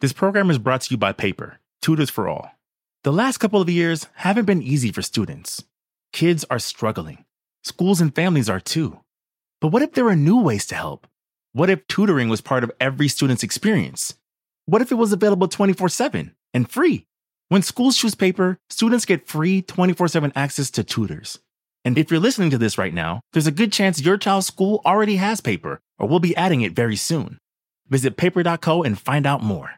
This program is brought to you by Paper, Tutors for All. The last couple of years haven't been easy for students. Kids are struggling. Schools and families are too. But what if there are new ways to help? What if tutoring was part of every student's experience? What if it was available 24 7 and free? When schools choose paper, students get free 24 7 access to tutors. And if you're listening to this right now, there's a good chance your child's school already has paper or will be adding it very soon. Visit paper.co and find out more.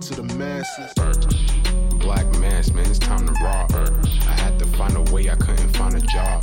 to the masses. Black mass, man, it's time to rock. I had to find a way, I couldn't find a job.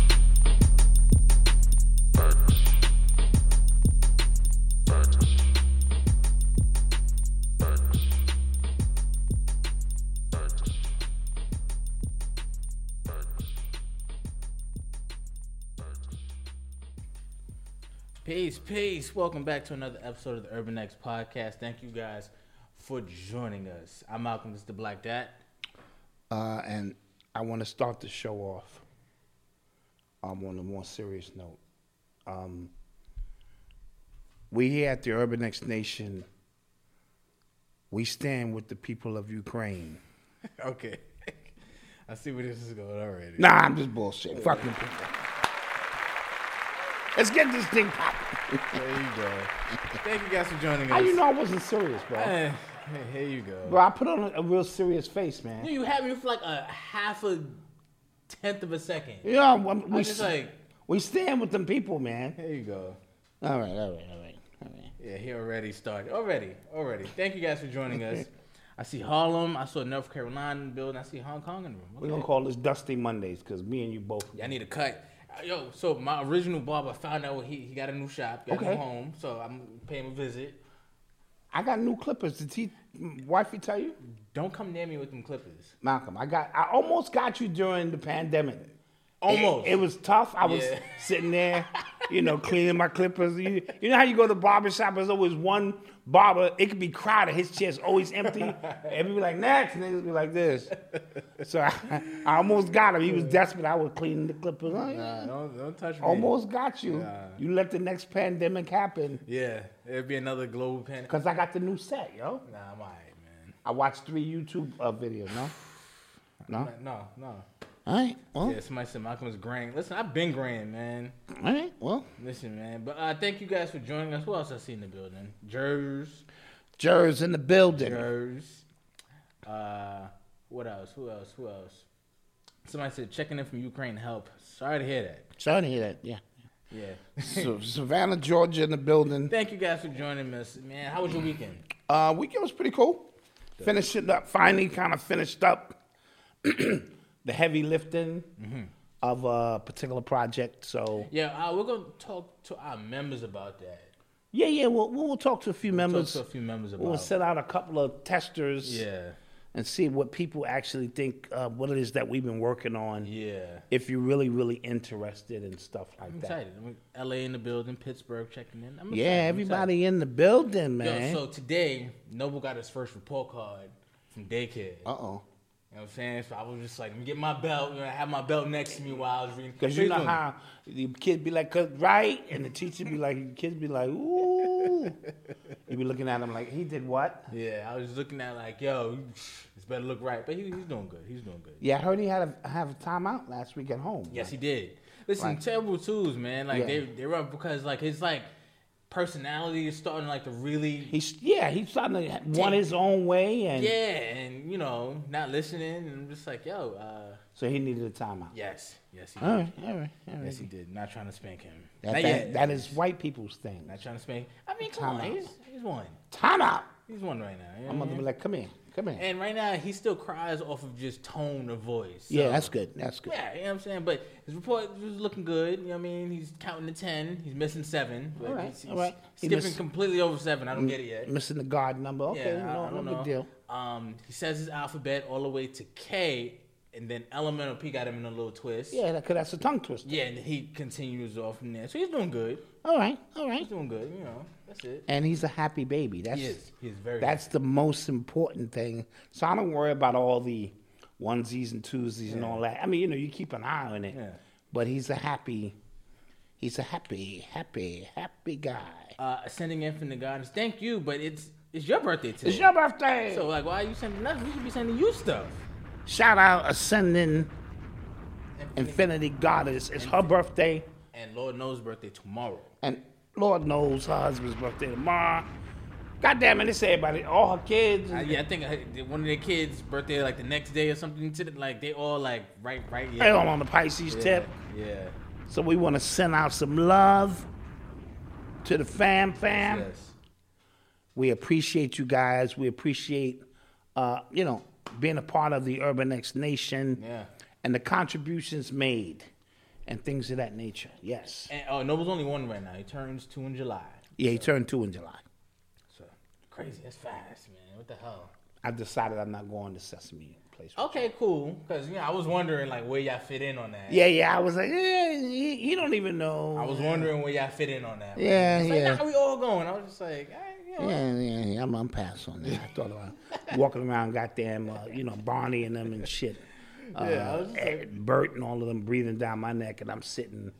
Peace, peace. Welcome back to another episode of the Urban X Podcast. Thank you guys for joining us. I'm Malcolm, this is the Black Dot. Uh, and I want to start the show off um, on a more serious note. Um, we here at the Urban X Nation, we stand with the people of Ukraine. Okay. I see where this is going already. Nah, I'm just bullshit. Fucking people. Let's get this thing popping. There you go. Thank you guys for joining us. How you know I wasn't serious, bro? Eh, hey, here you go. Bro, I put on a, real serious face, man. You had me for like a half a tenth of a second. Yeah, we, I we, just like, we stand with them people, man. There you go. All right, all right, all right, all right. Yeah, he already started. Already, already. Thank you guys for joining us. I see Harlem. I saw North Carolina in the building. I see Hong Kong in the room. We're gonna call this Dusty Mondays because me and you both. Yeah, I need a cut. Yo, so my original barber found out he, he got a new shop, got a new home, so I'm paying him a visit. I got new clippers. Did he, wifey, tell you? Don't come near me with them clippers. Malcolm, I got. I almost got you during the pandemic. Almost. It, it was tough. I was Yeah. sitting there, you know, cleaning my clippers. You, you know how you go to the barber shop? There's always one barber. It could be crowded. His chair's always empty. and we be like, next. Niggas be like this. So I, I almost got him. He was desperate. I was cleaning the clippers. Oh. Nah, don't don't touch me. Almost got you. You let the next pandemic happen Yeah, it'd be another global pandemic. because I got the new set, yo. Nah, I'm alright, man. I watched three YouTube uh, videos. No, no. No, no. All right. Well, Yeah, somebody said Malcolm is graying. Listen, I've been graying, man. all right. Well, Listen, man. But uh, thank you guys for joining us. Who else I see in the building? Jers, Jers in the building. Jers. Uh, what else? Who else? Who else? Somebody said checking in from Ukraine help. Sorry to hear that. Sorry to hear that. Yeah. Yeah. So, Savannah, Georgia, in the building. Thank you guys for joining us, man. How was your weekend? Uh, weekend was pretty cool. Finished it up. Finally, kind of finished up the heavy lifting of a particular project. So Yeah, uh, we're gonna talk to our members about that. yeah, yeah. We'll we'll talk to a few members. Talk to a few members about. We'll set out a couple of testers. yeah. and see what people actually think, uh, what it is that we've been working on. Yeah. If you're really, really interested in stuff like I'm that. excited. I'm LA in the building, Pittsburgh checking in. I'm Yeah, excited. Everybody in the building, man. Yo, so today, Noble got his first report card from daycare. uh oh. You know what I'm saying? So I was just like, let me get my belt. You know, I have my belt next to me while I was reading. Because you know how the kid be like, right," and the teacher be like, the kids be like, "Ooh." you be looking at him like, "He did what?" Yeah, I was looking at like, yo, this better look right. But he, he's doing good. He's doing good. Yeah, I heard he had a have a timeout last week at home. Yes, he did. Listen, Right. terrible twos, man. Like Yeah. they they were up because like it's like personality is starting like to really He's yeah, he's starting to want his own way, and yeah, and you know not listening. And I'm just like, yo, uh, so he needed a timeout. yes, yes, he did. All right, all right, all right. Yes, he did. Not trying to spank him. That, Not that- yet. that is white people's thing. Not trying to spank. I mean, come on, Timeout. he's, he's one. Timeout. He's one right now. you know I'm gonna be like, come here, come here. and right now, he still cries off of just tone of voice. yeah, that's good. That's good. Yeah, you know what I'm saying? But his report was looking good. You know what I mean? He's counting to 10. He's missing seven. All right, he's, he's all right. He skipping missed- completely over seven. I don't get it yet. Missing the guard number. Okay, yeah, I- no, I, don't no know. big deal. Um, he says his alphabet all the way to K, and then elemental P got him in a little twist. Yeah, because that's a tongue twister. Yeah, and he continues off from there. So he's doing good. All right, all right. He's doing good. You know, that's it. And he's a happy baby. That's He is. He is very. That's the most important thing. So I don't worry about all the onesies and twosies and all that. I mean, you know, you keep an eye on it. Yeah. But he's a happy, he's a happy, happy, happy guy. uh, Ascending Infinity Goddess. Thank you, but it's it's your birthday today. It's your birthday. so like, why are you sending nothing? We should be sending you stuff. Shout out Ascending Infinity Goddess. It's her birthday, And Lord knows birthday tomorrow. and Lord knows her husband's birthday tomorrow. God damn it, it's everybody, all her kids. Uh, yeah, I think uh, one of their kids' birthday like the next day or something. To the, like they all like right, right. They Yeah, all on the Pisces yeah, tip. yeah. So we want to send out some love to the fam fam. Yes. We appreciate you guys. We appreciate, uh, you know, being a part of the Urban X Nation Yeah. and the contributions made and things of that nature. Yes. And oh, Noble's only one right now. He turns two in July. Yeah, he turned two in July. So crazy. That's fast, man. What the hell? I've decided I'm not going to Sesame Place. Okay, cool. Cause you know, I was wondering like where y'all fit in on that. Yeah, yeah. I was like, yeah, he, he don't even know. I was wondering where y'all fit in on that. Yeah, like, yeah. Nah, we all going. I was just like, all right, you know. Yeah, yeah, yeah. I'm, I'm pass on that. I thought about walking around, goddamn, uh, you know, Barney and them and shit. Uh, Yeah, I was just Ed, Bert and all of them breathing down my neck, and I'm sitting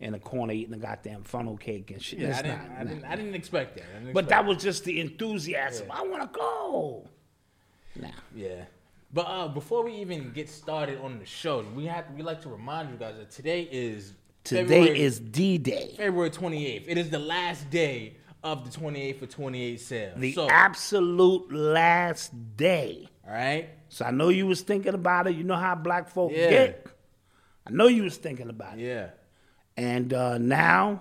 in a corner eating a goddamn funnel cake and shit. Yeah, It's I didn't, not- I didn't, I didn't expect that. I didn't But expect that was just the enthusiasm. I want to go. Nah. Yeah. But uh, before we even get started on the show, we have we like to remind you guys that today is Today February, is D Day, February 28th. It is the last day of the 28 for 28 sale. the so, absolute last day. all right. So I know you was thinking about it. You know how black folk Yeah. get. I know you was thinking about it. Yeah. And uh, now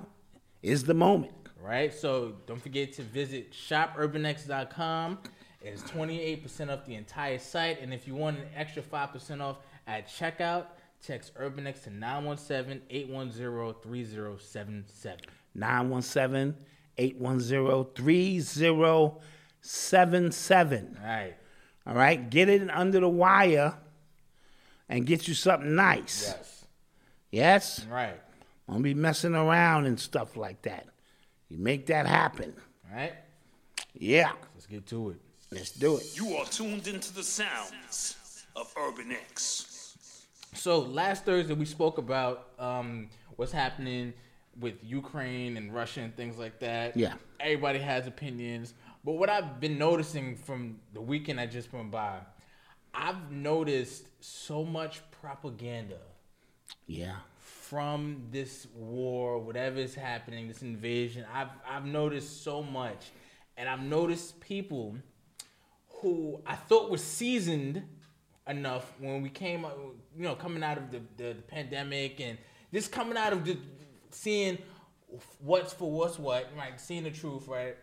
is the moment. Right. So don't forget to visit shopurbanx.com. It's 28% off the entire site. And if you want an extra 5% off at checkout, text UrbanX to 917 810 3077. 917 810 3077. All right. All right, get it under the wire and get you something nice. Yes. Yes? Right. Don't be messing around and stuff like that. You make that happen. All right. Yeah, Let's get to it. let's do it. You are tuned into the sounds of Urban X. So last Thursday we spoke about um, what's happening with Ukraine and Russia and things like that. Yeah. Everybody has opinions, but what I've been noticing from the weekend I just went by, I've noticed so much propaganda Yeah. from this war, whatever is happening, this invasion. I've I've noticed so much, and I've noticed people who I thought were seasoned enough when we came, you know, coming out of the, the, the pandemic and just coming out of the seeing what's for what's what, right? Seeing the truth, right?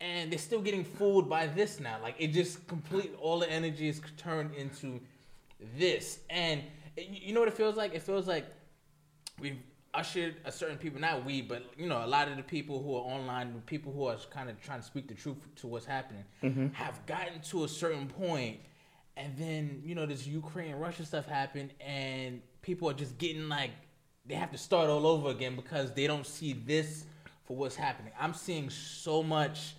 And they're still getting fooled by this now. Like it just complete all the energy is turned into this, and it- you know what it feels like? It feels like we've ushered a certain people, not we, but you know, a lot of the people who are online, the people who are kind of trying to speak the truth to what's happening, mm-hmm. have gotten to a certain point, and then you know this Ukraine Russia stuff happened, and people are just getting like they have to start all over again because they don't see this for what's happening. I'm seeing so much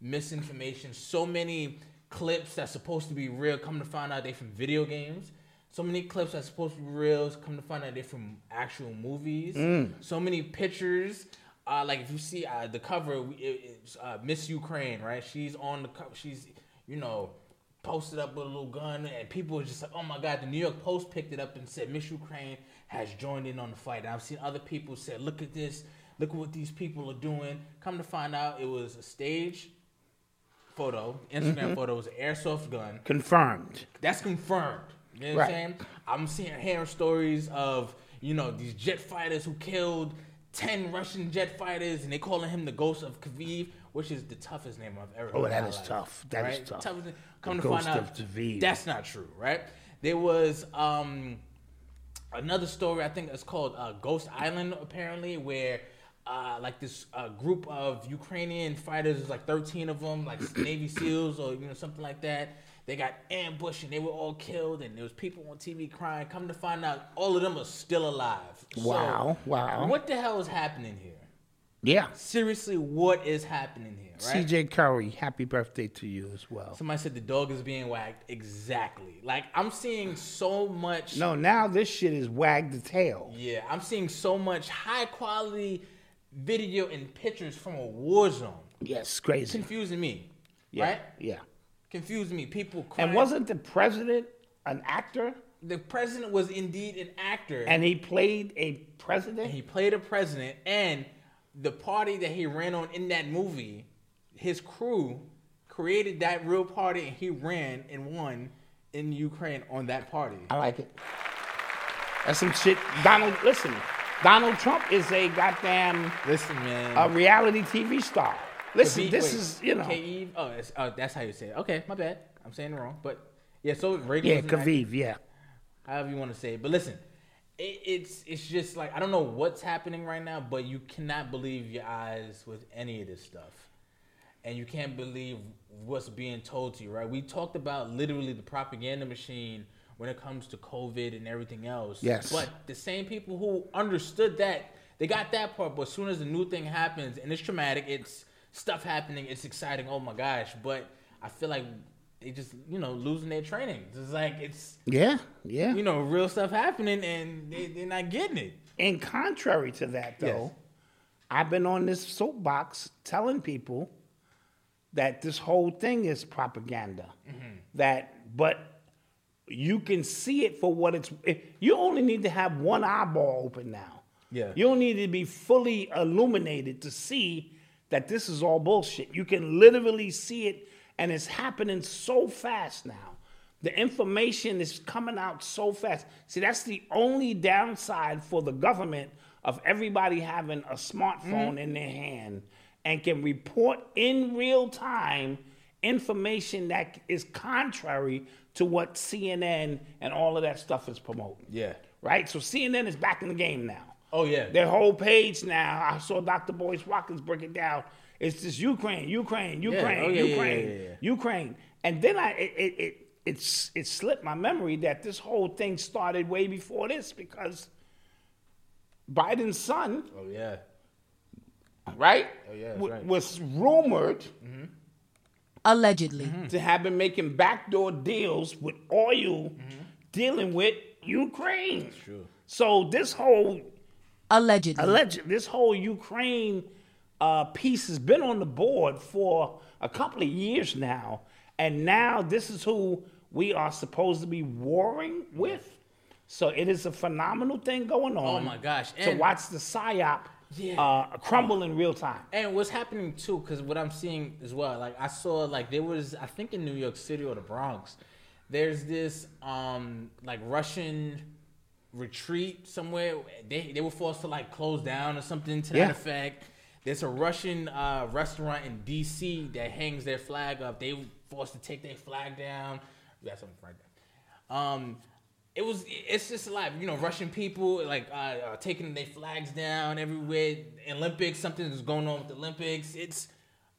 misinformation, so many clips that's supposed to be real, come to find out they're from video games. So many clips that's supposed to be real, come to find out they're from actual movies. So many pictures. Uh, like if you see uh, the cover, it, it's uh, Miss Ukraine, right? She's on the cover. She's you know posted up with a little gun, and people were just like, "Oh my God!" The New York Post picked it up and said Miss Ukraine has joined in on the fight. And I've seen other people say, "Look at this! Look at what these people are doing." Come to find out, it was a stage photo, Instagram photo, it was an airsoft gun. Confirmed. That's confirmed. You know what Right. I'm saying? I'm seeing hearing stories of you know these jet fighters who killed ten Russian jet fighters, and they calling him the ghost of Kyiv, which is the toughest name I've ever. Oh, heard in that is tough. That is tough. Toughest- Come The to find out, of that's not true, right? There was um another story I think it's called uh, Ghost Island apparently where uh, like this uh, group of Ukrainian fighters, there's like 13 of them, like Navy SEALs or you know something like that. They got ambushed and they were all killed, and there was people on TV crying. Come to find out, all of them are still alive. So, Wow, wow. What the hell is happening here? Yeah. Seriously, what is happening here? Right? CJ Curry, happy birthday to you as well. Somebody said the dog is being wagged. Exactly. Like I'm seeing so much. No, now this shit is wag the tail. Yeah, I'm seeing so much high quality video and pictures from a war zone. Yes, crazy. Confusing me. Yeah, Right? Yeah. Confusing me. People crying. And wasn't the president an actor? the president was indeed an actor And he played a president? and he played a president and the party that he ran on in that movie, his crew created that real party and he ran and won in Ukraine on that party. I like it. That's some shit. Donald, listen, Donald Trump is a goddamn Listen, man. a reality TV star. Listen, this wait, is, you know. Khabib- oh, it's, oh, that's how you say it. Okay, my bad. I'm saying it wrong. But yeah, so Reagan Yeah, Kaviv, yeah. however you want to say it. But listen, it, it's it's just like I don't know what's happening right now, but you cannot believe your eyes with any of this stuff, and you can't believe what's being told to you. Right? We talked about literally the propaganda machine when it comes to COVID and everything else. Yes. But the same people who understood that they got that part, but as soon as the new thing happens and it's traumatic, it's stuff happening, it's exciting. Oh my gosh! But I feel like they just you know losing their training. It's like it's Yeah, yeah. you know, real stuff happening and they, they're not getting it. And contrary to that, though, Yes. I've been on this soapbox telling people that this whole thing is propaganda. Mm-hmm. That, but you can see it for what it's. You only need to have one eyeball open now. Yeah. You don't need to be fully illuminated to see that this is all bullshit. You can literally see it, and it's happening so fast now. The information is coming out so fast. See, that's the only downside for the government of everybody having a smartphone mm-hmm. in their hand and can report in real time information that is contrary to what CNN and all of that stuff is promoting. Yeah. Right? So CNN is back in the game now. Oh yeah. Their whole page now, I saw Dr. Boyce Watkins break it down. It's just Ukraine, Ukraine, Ukraine, Oh, yeah, yeah, Ukraine, yeah, yeah, yeah. Ukraine. And then I it, it, it it's it slipped my memory that this whole thing started way before this because Biden's son, oh yeah. right, Oh, yeah, that's wa- right. was rumored Allegedly. to have been making backdoor deals with oil Mm-hmm. dealing with Ukraine. true. So this whole Allegedly. alleged this whole Ukraine uh, piece has been on the board for a couple of years now, and now this is who we are supposed to be warring with. So it is a phenomenal thing going on. Oh my gosh, to and- watch the psyop Yeah. uh, crumble in real time. And what's happening too, because what I'm seeing as well, like I saw, like there was, I think in New York City or the Bronx, there's this um like Russian retreat somewhere. They they were forced to like close down or something to that Yeah. effect. There's a Russian uh, restaurant in D.C. that hangs their flag up. They were forced to take their flag down. We got something right there. Um, it was. It's just like you know, Russian people like uh, uh, taking their flags down everywhere. Olympics, something is going on with the Olympics. It's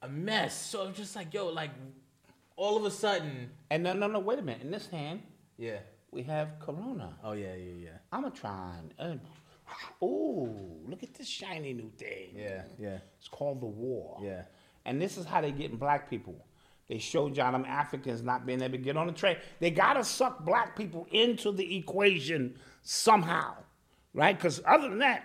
a mess. So I'm just like, yo, like all of a sudden, And no, no, no. Wait a minute. In this hand, yeah. we have Corona. Oh yeah, yeah, yeah, I'm a trying. Uh, ooh, look at this shiny new thing. yeah, yeah, It's called the war. yeah. And this is how they getting black people. They showed y'all them Africans not being able to get on the train. They gotta suck black people into the equation somehow, right? Because other than that,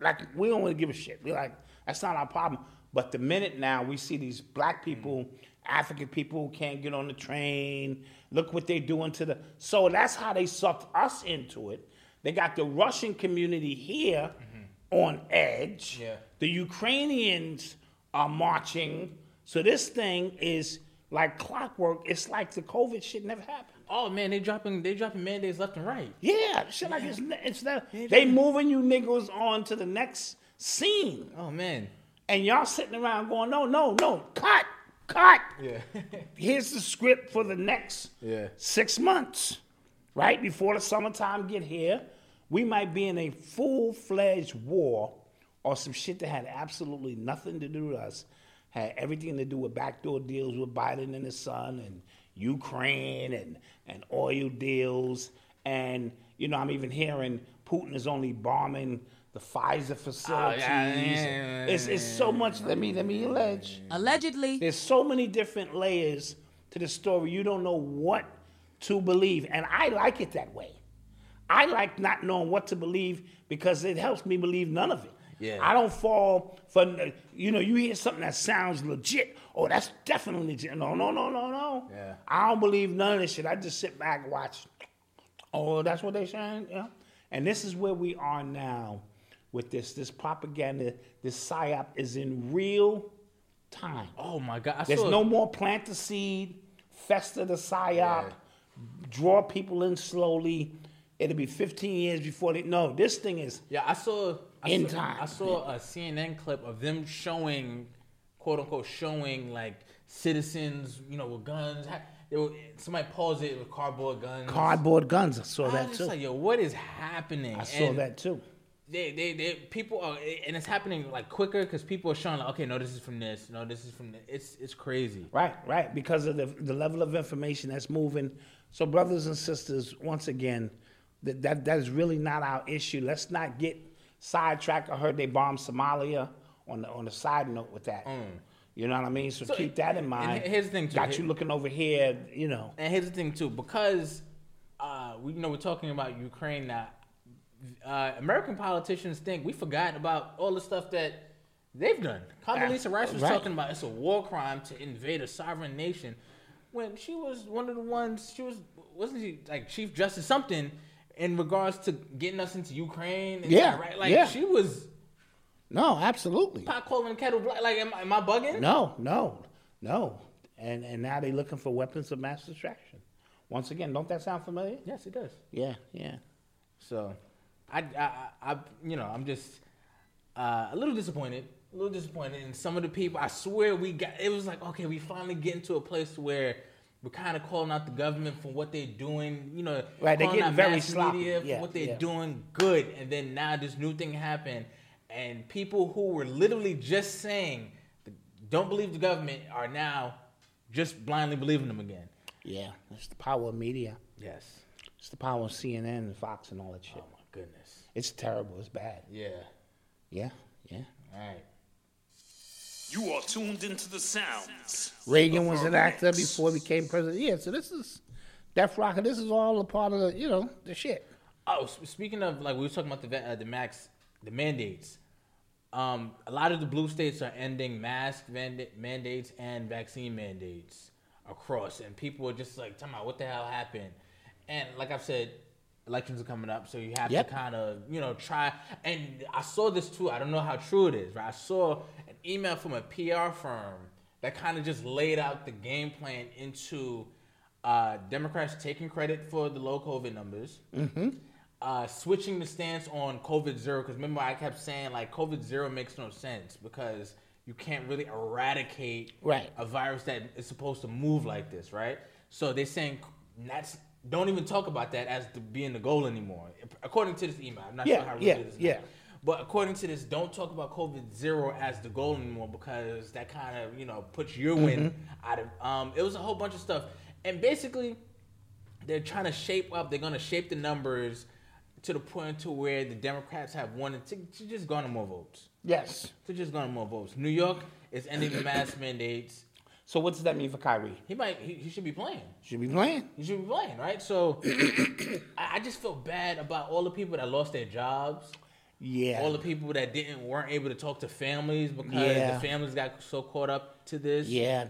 like we don't want to give a shit. We like that's not our problem. But the minute now we see these black people, African people who can't get on the train, look what they're doing to the. So that's how they sucked us into it. They got the Russian community here mm-hmm. on edge. Yeah. The Ukrainians are marching. So this thing is like clockwork. It's like the COVID shit never happened. Oh man, they dropping they dropping mandates left and right. Yeah, shit like it's, it's never, they moving you niggas on to the next scene. Oh man. And y'all sitting around going, no, no, no, cut, cut. Yeah. Here's the script for the next Yeah. six months, right before the summertime get here. We might be in a full-fledged war or some shit that had absolutely nothing to do with us, had everything to do with backdoor deals with Biden and his son and Ukraine and, and oil deals. And, you know, I'm even hearing Putin is only bombing the Pfizer facilities. yeah. It's, it's so much, let me, let me allege. Allegedly. There's so many different layers to the story. You don't know what to believe. And I like it that way. I like not knowing what to believe because it helps me believe none of it. Yeah. I don't fall for, you know, you hear something that sounds legit. Oh, that's definitely legit. No, no, no, no, no. Yeah. I don't believe none of this shit. I just sit back and watch. Oh, that's what they're saying? Yeah. And this is where we are now with this. This propaganda, this psyop is in real time. Oh my god. I There's no more plant the seed, fester the psyop, Yeah. Draw people in slowly. It'll be 15 years before they. No, this thing is. Yeah, I saw. I In saw, time. I saw a CNN clip of them showing, quote unquote, showing like citizens, you know, with guns. They were, somebody paused it with cardboard guns. Cardboard guns. I saw I that was too. like, yo, what is happening? I saw And that too. They, they, they, people are, and it's happening like quicker because people are showing like, okay, no, this is from this, no, this is from this. It's, it's crazy. Right, right. Because of the, the level of information that's moving. So, brothers and sisters, once again, that, that that is really not our issue. Let's not get sidetracked. I heard they bombed Somalia on the on the side note with that. You know what I mean? So, So, keep that in and mind. here's the thing, too. Got you looking over here, you know. And here's the thing too, because uh, we you know we're talking about Ukraine now. Uh, American politicians think we forgot about all the stuff that they've done. Condoleezza Rice was Right. talking about it's a war crime to invade a sovereign nation when she was one of the ones. She was wasn't she like chief justice something in regards to getting us into Ukraine? And Yeah, right. Like yeah. she was No, absolutely. pot calling kettle black. Like am, I- am I bugging? No, no, no. And and now they're looking for weapons of mass destruction. Once again, don't that sound familiar? Yes, it does. Yeah, yeah. So, I, I, I, I- you know, I'm just uh, a little disappointed. A little disappointed in some of the people. I swear we got. It was like, okay, we finally getting to a place where we're kind of calling out the government for what they're doing. You know, Right, they're getting out very sloppy. media for Yeah, what they're yeah. doing good, and then now this new thing happened, and people who were literally just saying, "Don't believe the government," are now just blindly believing them again. Yeah, it's the power of media. Yes. It's the power of CNN and Fox and all that shit. Oh my goodness. It's terrible. It's bad. Yeah. Yeah, yeah. All right. You are tuned into the sounds. Reagan was an actor X. before he became president. Yeah, so this is Death Rock, and this is all a part of the, you know, the shit. Oh, speaking of like we were talking about the uh, the max the mandates. Um, a lot of the blue states are ending mask manda- mandates and vaccine mandates across, and people are just like, "Talking about what the hell happened?" And like I've said, elections are coming up, so you have Yep. to kind of you know try. And I saw this too. I don't know how true it is, right? I saw an email from a PR firm that kind of just laid out the game plan into uh, Democrats taking credit for the low COVID numbers, uh, switching the stance on COVID zero. Because remember, I kept saying like COVID zero makes no sense because you can't really eradicate Right. a virus that is supposed to move like this, right? So they're saying that's don't even talk about that as the, being the goal anymore, according to this email. I'm not Yeah, sure how real yeah, it is. yeah. But according to this, don't talk about COVID zero as the goal anymore because that kind of you know puts your win out of. Um, it was a whole bunch of stuff, and basically, they're trying to shape up. They're gonna shape the numbers to the point to where the Democrats have wanted to, to just garner more votes. Yes. To just garner more votes. New York is ending the mask mandates. So what does that mean for Kyrie? He might. He, he should be playing. Should be playing. He should be playing, right? So I, I just feel bad about all the people that lost their jobs. Yeah. All the people that didn't weren't able to talk to families because Yeah. the families got so caught up to this. yeah.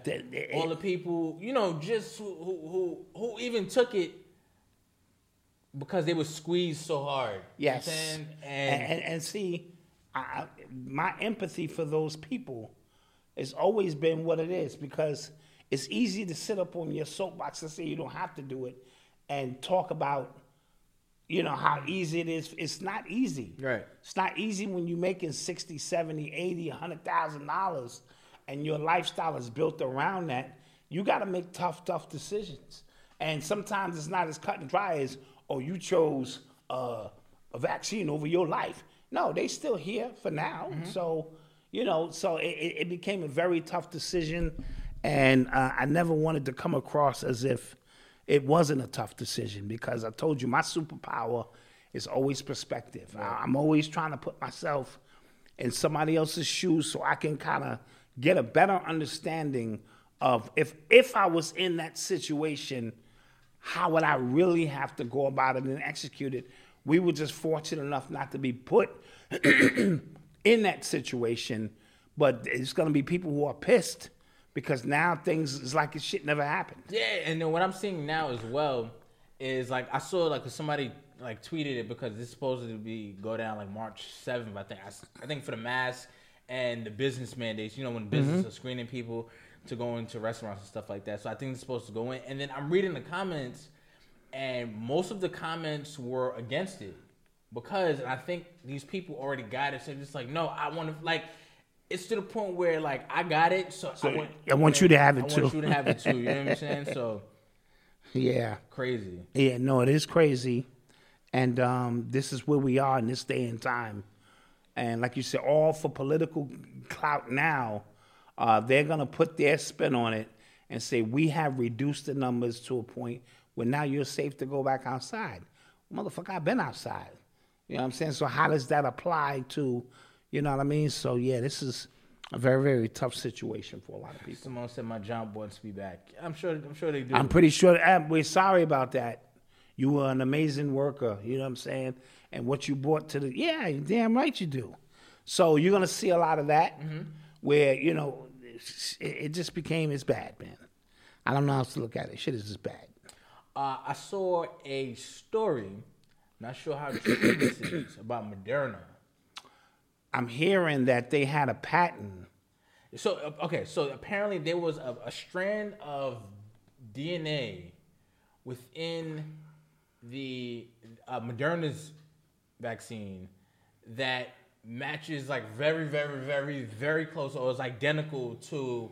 All the people, you know, just who who who, who even took it because they were squeezed so hard. You know what I'm Yes. And, And, and, and see, I- my empathy for those people has always been what it is because it's easy to sit up on your soapbox and say you don't have to do it and talk about, you know, how easy it is. It's not easy. Right. It's not easy when you're making 60, 70, 80, $100,000 and your lifestyle is built around that. You got to make tough, tough decisions. And sometimes it's not as cut and dry as, oh, you chose uh, a vaccine over your life. No, they still here for now. So, you know, so it, it it became a very tough decision. And uh, I never wanted to come across as if it wasn't a tough decision because I told you my superpower is always perspective. I, I'm always trying to put myself in somebody else's shoes so I can kind of get a better understanding of if if I was in that situation, how would I really have to go about it and execute it? We were just fortunate enough not to be put in that situation, but it's going to be people who are pissed because now things is like shit never happened. yeah, and then what I'm seeing now as well is like I saw like somebody like tweeted it because this supposed to be go down like March 7th. I think I think for the mask and the business mandates. You know when businesses mm-hmm. are screening people to go into restaurants and stuff like that. So I think it's supposed to go in. And then I'm reading the comments, and most of the comments were against it because I think these people already got it. So they're just like, no, I want to like. It's to the point where like I got it, so, I want. I want you to have it I too. want you to have it too. You know what I'm saying? So Yeah. crazy. Yeah, no, it is crazy. And um, this is where we are in this day and time. And like you said, all for political clout now, uh, they're going to put their spin on it and say, we have reduced the numbers to a point where now you're safe to go back outside. Motherfucker, I've been outside. You know what I'm saying? So how does that apply to, you know what I mean? So yeah, this is a very, very tough situation for a lot of people. Simone said my job wants to be back. I'm sure. I'm sure they do. I'm pretty sure. We're sorry about that. You were an amazing worker. You know what I'm saying? And what you brought to the yeah, you're damn right you do. So you're gonna see a lot of that, where you know it, it just became it's bad, man. I don't know how else to look at it. Shit is just bad. Uh, I saw a story. Not sure how true this is about Moderna. I'm hearing that they had a patent. So uh, okay, so apparently there was a, a strand of DNA within the uh, Moderna's vaccine that matches like very, very, very, very close or is identical to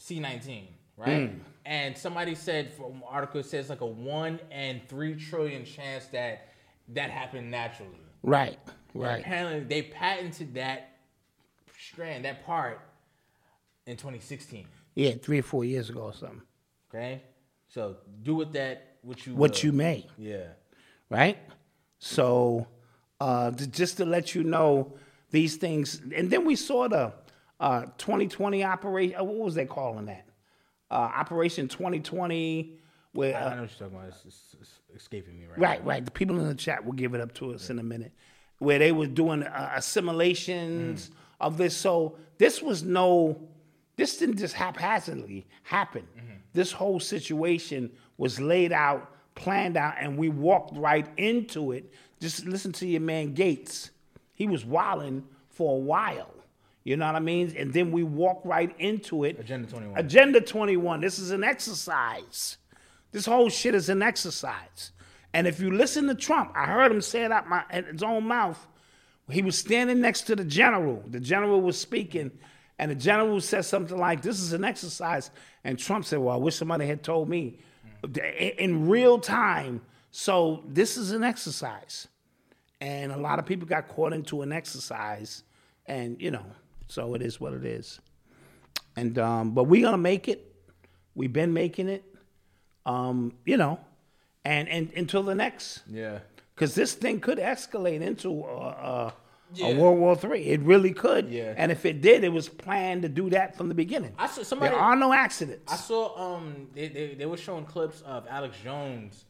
C19, right? And somebody said from an article says like a one and three trillion chance that that happened naturally. Right, right. Apparently, they patented that strand, that part, in 2016. Yeah, three or four years ago or something. Okay, so do with that what you What will. you may. Yeah. right? So, uh, to, just to let you know these things, and then we saw the uh, 2020 operation. uh, What was they calling that? Uh, operation 2020, where I uh, know what you're talking about. It's, it's, it's escaping me right. right, right. The people in the chat will give it up to us in a minute, where they were doing uh, assimilations of this. So this was no, this didn't just haphazardly happen. This whole situation was laid out, planned out, and we walked right into it. Just listen to your man Gates. He was wilding for a while. You know what I mean? And then we walked right into it. Agenda 21. Agenda 21. This is an exercise. This whole shit is an exercise. And if you listen to Trump, I heard him say it out my at his own mouth. He was standing next to the general. The general was speaking, and the general said something like, "This is an exercise." And Trump said, "Well, I wish somebody had told me in real time." So this is an exercise, and a lot of people got caught into an exercise, and you know, so it is what it is. And um, but we're gonna make it. We've been making it. Um, you know, and and until the next Yeah. because this thing could escalate into a, a, Yeah. a World War Three. It really could. Yeah. And if it did, it was planned to do that from the beginning. I saw somebody- there are no accidents. I saw um they, they they were showing clips of Alex Jones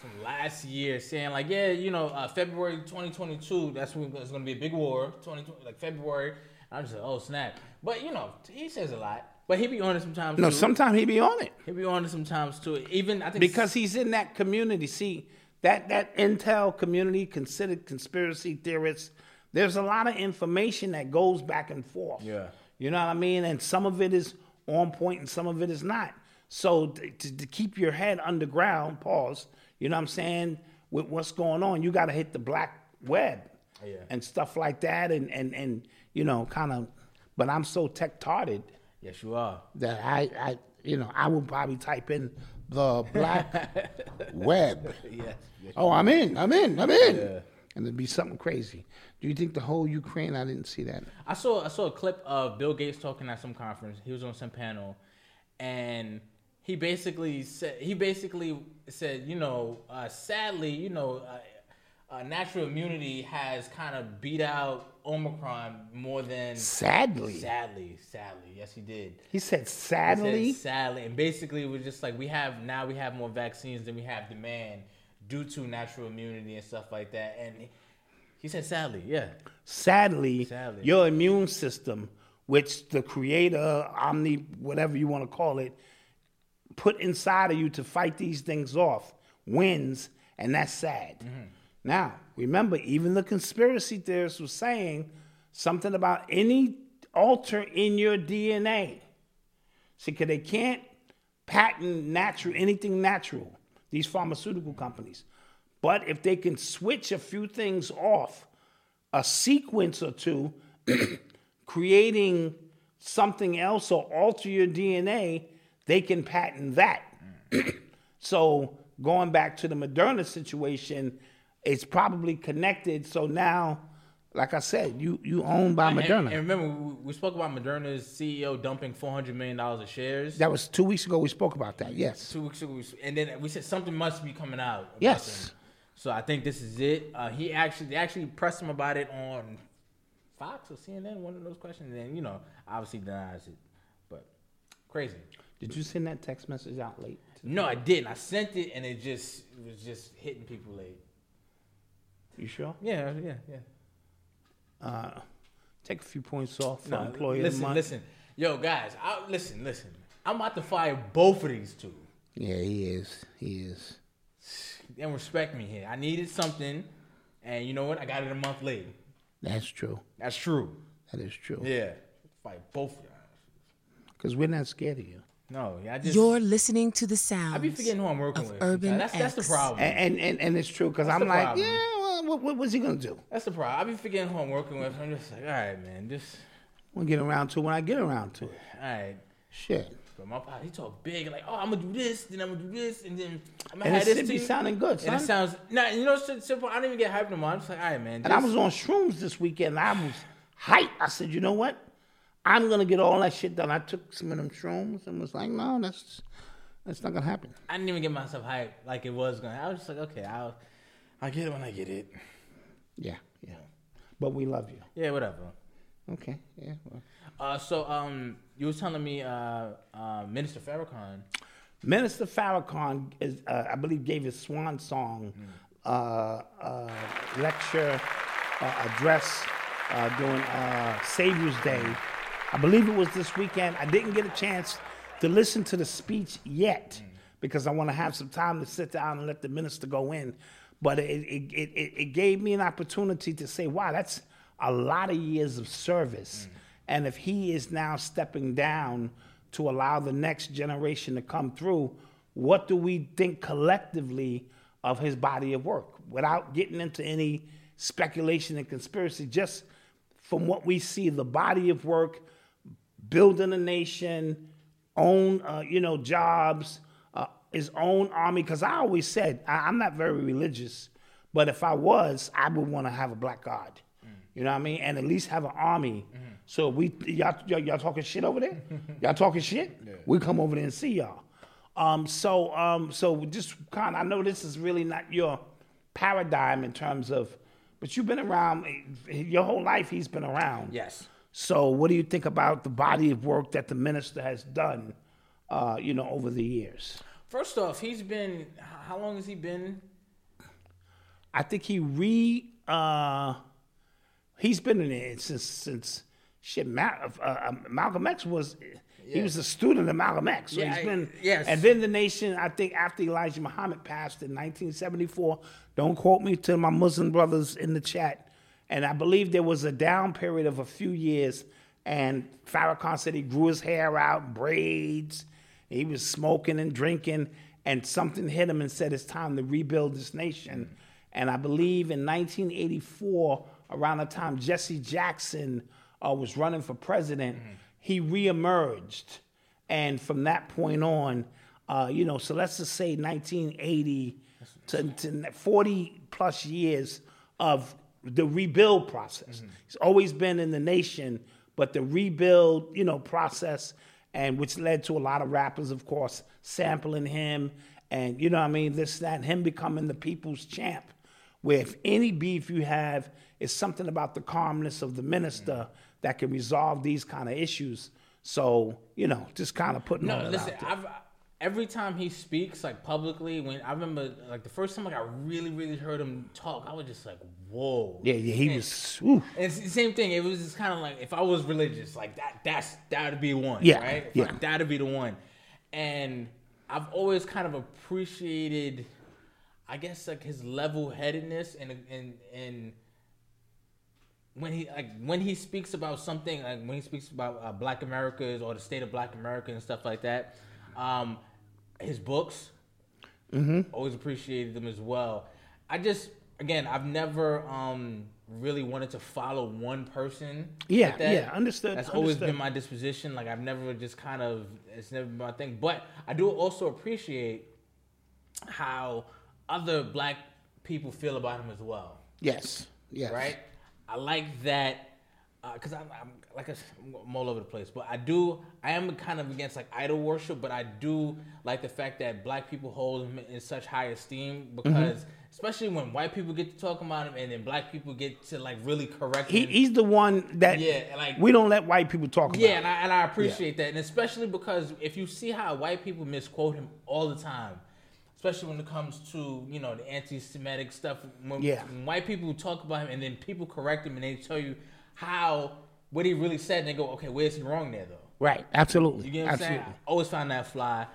from last year saying like yeah you know uh, February 2022 that's when it's gonna be a big war 2020 like February I'm just like oh snap but you know he says a lot but he be on it sometimes no, too. sometimes he be on it he be on it sometimes too even I think because he's in that community. See that that intel community considered conspiracy theorists. There's a lot of information that goes back and forth. Yeah. You know what I mean? And some of it is on point and some of it is not. So to, to, to keep your head underground, pause, you know what I'm saying, with what's going on, you got to hit the black web Yeah. and stuff like that. And, and, and you know, kind of, but I'm so tech-tarded yes you are that I, I, you know, I would probably type in the black web. yes Oh, I'm in, I'm in, I'm in. Yeah. And it'd be something crazy. Do you think the whole Ukraine, I didn't see that. I saw I saw a clip of Bill Gates talking at some conference. He was on some panel, and he basically said he basically said, you know, uh, sadly, you know, uh, uh, natural immunity has kind of beat out Omicron more than Sadly. sadly, sadly. Yes, he did. He said He said sadly. sadly, and basically it was just like we have now we have more vaccines than we have demand due to natural immunity and stuff like that. And he said sadly, yeah. Sadly, Sadly. your immune system, which the creator, omni, whatever you want to call it, put inside of you to fight these things off, wins, and that's sad. Mm-hmm. Now, remember, even the conspiracy theorists were saying something about any alter in your DNA. See, because they can't patent natural anything natural. These pharmaceutical companies, but if they can switch a few things off, a sequence or two, creating something else or alter your DNA, they can patent that. so going back to the Moderna situation, it's probably connected. So now, like I said, you you own by And- Moderna. And, remember, we, we spoke about Moderna's CEO dumping four hundred million dollars of shares that was two weeks ago. We spoke about that. Yes. two weeks ago, we- and then we said something must be coming out. Yes. them. So I think this is it. Uh, he actually they actually pressed him about it on Fox or CNN, one of those questions, and you know obviously denies it. But crazy. Did you send that text message out late? No, I didn't. I sent it, and it just it was just hitting people late. You sure? Yeah, yeah, yeah. Uh, take a few points off for No, employee of the listen, month. listen, yo, guys. I, listen, listen. I'm about to fire both of these two. Yeah, he is. He is. and respect me here. I needed something, and you know what? I got it a month late. That's true. That's true. That is true. Yeah, fight both of y'all. Because we're not scared of you. No, yeah, I just You're listening to the sound. I be forgetting who I'm working with. Urban that's that's the problem. And and, and, and it's true because I'm like, problem. yeah, what, what was he gonna do? that's the problem. I be forgetting who I'm working with. I'm just like, all right, man, just We'll get around to it when I get around to it. all right. Shit. But my pop, he talk big, like, oh, I'm gonna do this, then I'm gonna do this, and then I'm gonna And have it this. should be sounding good, son. And it sounds, nah, you know, simple. I don't even get hyped no more. I'm just like, all right, man. And I was on shrooms this weekend. And I was hyped. I said, you know what? I'm gonna get all that shit done. I took some of them shrooms and was like, no, that's that's not gonna happen. I didn't even get myself hyped like it was to I was just like, okay, I'll, I'll get it when I get it. Yeah, yeah. But we love you. Yeah, whatever. Okay. Yeah. Well. Uh, so um, you was telling me uh, uh, Minister Farrakhan. Minister Farrakhan is, uh, I believe, gave his swan song uh, uh, lecture uh, address uh, during uh, Savior's Day. I believe it was this weekend. I didn't get a chance to listen to the speech yet because I want to have some time to sit down and let the minister go in. But it, it, it, it gave me an opportunity to say, wow, that's a lot of years of service. And if he is now stepping down to allow the next generation to come through, what do we think collectively of his body of work? Without getting into any speculation and conspiracy, just from what we see, the body of work, building a nation, own uh, you know jobs, his own army. Because I always said I, I'm not very religious, But if I was, I would want to have a black guard. You know what I mean? And at least have an army. So we y'all, y'all y'all talking shit over there? y'all talking shit? We come over there and see y'all. Um, so um, so just kind of I know this is really not your paradigm in terms of, but you've been around your whole life. He's been around. Yes. So what do you think about the body of work that the minister has done? Uh, you know, over the years. First off, he's been. How long has he been? I think he re uh he's been in it since since shit uh, uh, Malcolm X was he was a student of Malcolm X. So Yeah, he's been yes. and then the nation I think after Elijah Muhammad passed in 1974, don't quote me to my Muslim brothers in the chat. And I believe there was a down period of a few years and Farrakhan said he grew his hair out, braids, he was smoking and drinking, and something hit him and said it's time to rebuild this nation. And I believe in 1984, around the time Jesse Jackson uh, was running for president, he reemerged. And from that point on, uh, you know, so let's just say 1980 to, to 40 plus years of the rebuild process. He's always been in the nation, but the rebuild, you know, process, and which led to a lot of rappers, of course, sampling him, and you know, what I mean, this, that, him becoming the people's champ. Where if any beef you have is something about the calmness of the minister that can resolve these kind of issues. So you know, just kind of putting all No, that listen. out there. I've every time he speaks like publicly, when I remember like the first time like I really really heard him talk, I was just like, whoa. yeah, yeah, he And- was. ooh. And it's the same thing. It was just kind of like if I was religious, like that. That's that'd be one. Yeah, Right. Yeah. I- that'd be the one. And I've always kind of appreciated, I guess, like his level headedness and and and when he like when he speaks about something like when he speaks about uh, Black Americas or the state of Black America and stuff like that, um, his books, always appreciated them as well. I just again I've never um really wanted to follow one person. Yeah, like yeah, understood, That's always been my disposition. Like I've never just kind of it's never been my thing. But I do also appreciate how other black people feel about him as well Yes, yes, right? I like that because I'm, I'm like I said, I'm all over the place, but I do I am kind of against like idol worship, but I do like the fact that black people hold him in such high esteem mm-hmm. because especially when white people get to talk about him and then black people get to like really correct He, him. he's the one that Yeah, like- we don't let white people talk about. Yeah, and I, and I appreciate that, and especially because if you see how white people misquote him all the time, especially when it comes to you know the anti-Semitic stuff. When, Yeah. when white people talk about him, and then people correct him, and they tell you how what he really said, and they go, "Okay, where's he wrong there though?" right, absolutely, You get what I'm absolutely. saying? I always find that fly,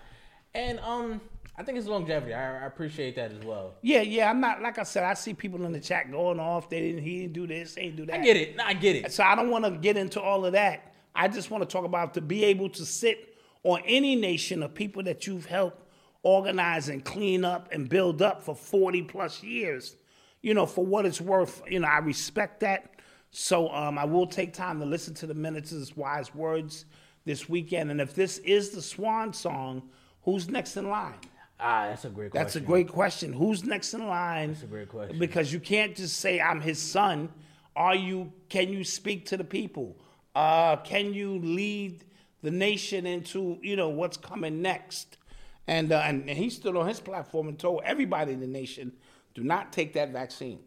and um, I think it's longevity. I, I appreciate that as well. Yeah, yeah. I'm not like I said. I see people in the chat going off. They didn't. He didn't do this. He didn't do that. I get it. No, I get it. So I don't want to get into all of that. I just want to talk about to be able to sit on any nation of people that you've helped organize and clean up and build up for 40 plus years. You know, for what it's worth, you know, I respect that. So um, I will take time to listen to the minister's wise words this weekend. And if this is the swan song, who's next in line? Ah, that's a great. That's a question. great question. Who's next in line? That's a great question. Because you can't just say I'm his son. Are you? Can you speak to the people? Uh, can you lead the nation into you know what's coming next? And, uh, and and he stood on his platform and told everybody in the nation, do not take that vaccine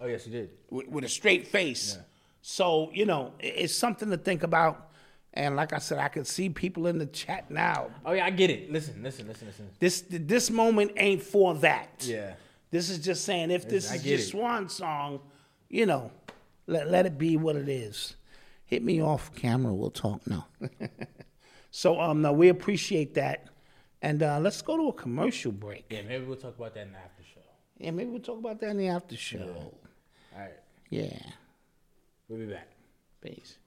Oh yes, he did. with, with a straight face. So you know it's something to think about. And like I said, I can see people in the chat now. Oh yeah, I get it. Listen, listen, listen, listen. This this moment ain't for that. Yeah. This is just saying if this I is your swan song, you know, let, let it be what it is. Hit me off camera, we'll talk now. so um no, we appreciate that. And uh, let's go to a commercial break. Yeah, maybe we'll talk about that in the after show. Yeah, maybe we'll talk about that in the after show. All right, Yeah. we'll be back. Peace.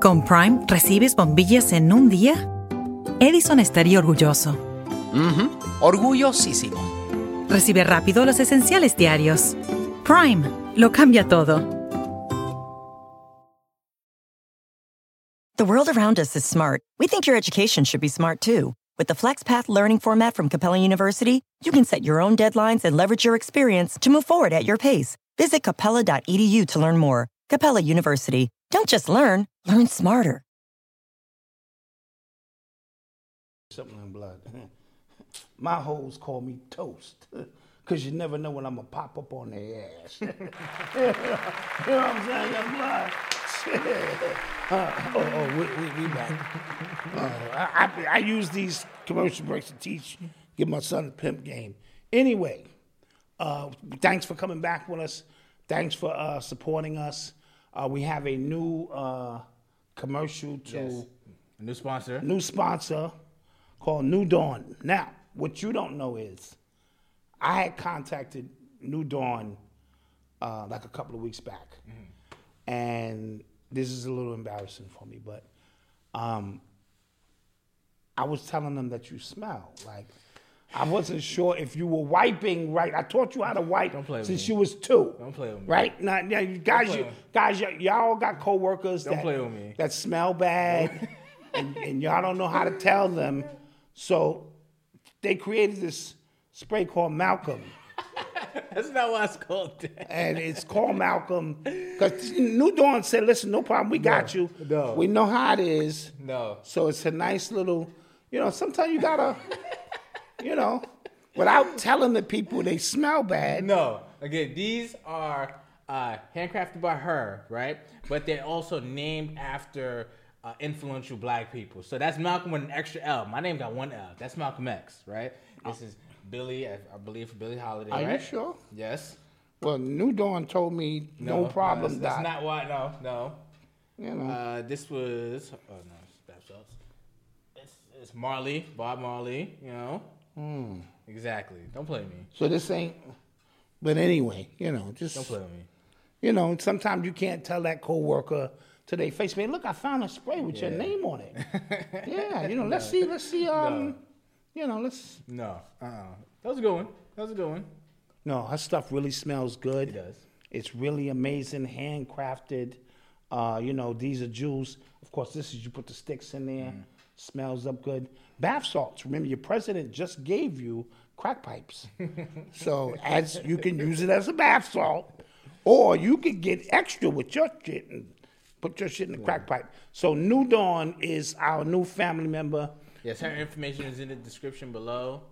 Con Prime recibes bombillas en un día. Edison estaría orgulloso. Orgullosísimo. Recibe rápido los esenciales diarios. Prime lo cambia todo. The world around us is smart. We think your education should be smart too. With the FlexPath learning format from Capella University, you can set your own deadlines and leverage your experience to move forward at your pace. Visit capella.edu to learn more. Capella University. Don't just learn, learn smarter. Something in blood. My hoes call me toast. Cause you never know when I'm gonna pop up on their ass. you know what I'm saying? Young blood. Uh, oh, oh, we, we, we back. Uh, I, I, I use these commercial breaks to teach, give my son a pimp game. Anyway, uh, thanks for coming back with us. Thanks for uh, supporting us. Uh, we have a new uh, commercial to Yes. A new sponsor. new sponsor called New Dawn. Now, what you don't know is, I had contacted New Dawn uh, like a couple of weeks back, and this is a little embarrassing for me, but um, I was telling them that you smell like. I wasn't sure if you were wiping right. I taught you how to wipe Don't play with since you was two. Don't play with me. Right now, now you guys, you, guys, y- y'all got coworkers Don't that play with me. that smell bad, and, and y'all don't know how to tell them. So they created this spray called Malcolm, That's not why it's called that. and it's called Malcolm because New Dawn said, "Listen, no problem, we got you. no. We know how it is. No. So it's a nice little, you know. Sometimes you gotta, you know, without telling the people they smell bad. No. Again, these are uh, handcrafted by her, right? But they're also named after uh, influential black people. So that's Malcolm with an extra L. My name got one L. That's Malcolm X, right? This is Billy, I, I believe, Billie Holiday, Are you sure? Yes. Well, New Dawn told me no, problem. That's, that's not why. No, no. you know. Uh, this was oh no, it's Bath It's, it's Marley, Bob Marley. You know. Hmm. Exactly. Don't play me. So this ain't. But anyway, you know, just Don't play with me. you know, sometimes you can't tell that coworker to their face, man. Look, I found a spray with your name on it. yeah, you know, let's see, let's see. Um, you know, let's. No. Uh. uh That was a good one. That was a good one. No, her stuff really smells good. It does. It's really amazing, handcrafted. Uh, you know, these are jewels. Of course, this is you put the sticks in there. Mm. Smells up good. Bath salts. Remember, your president just gave you crack pipes. so as you can use it as a bath salt, or you could get extra with your shit and put your shit in the crack pipe. So New Dawn is our new family member. Yes, her information is in the description below.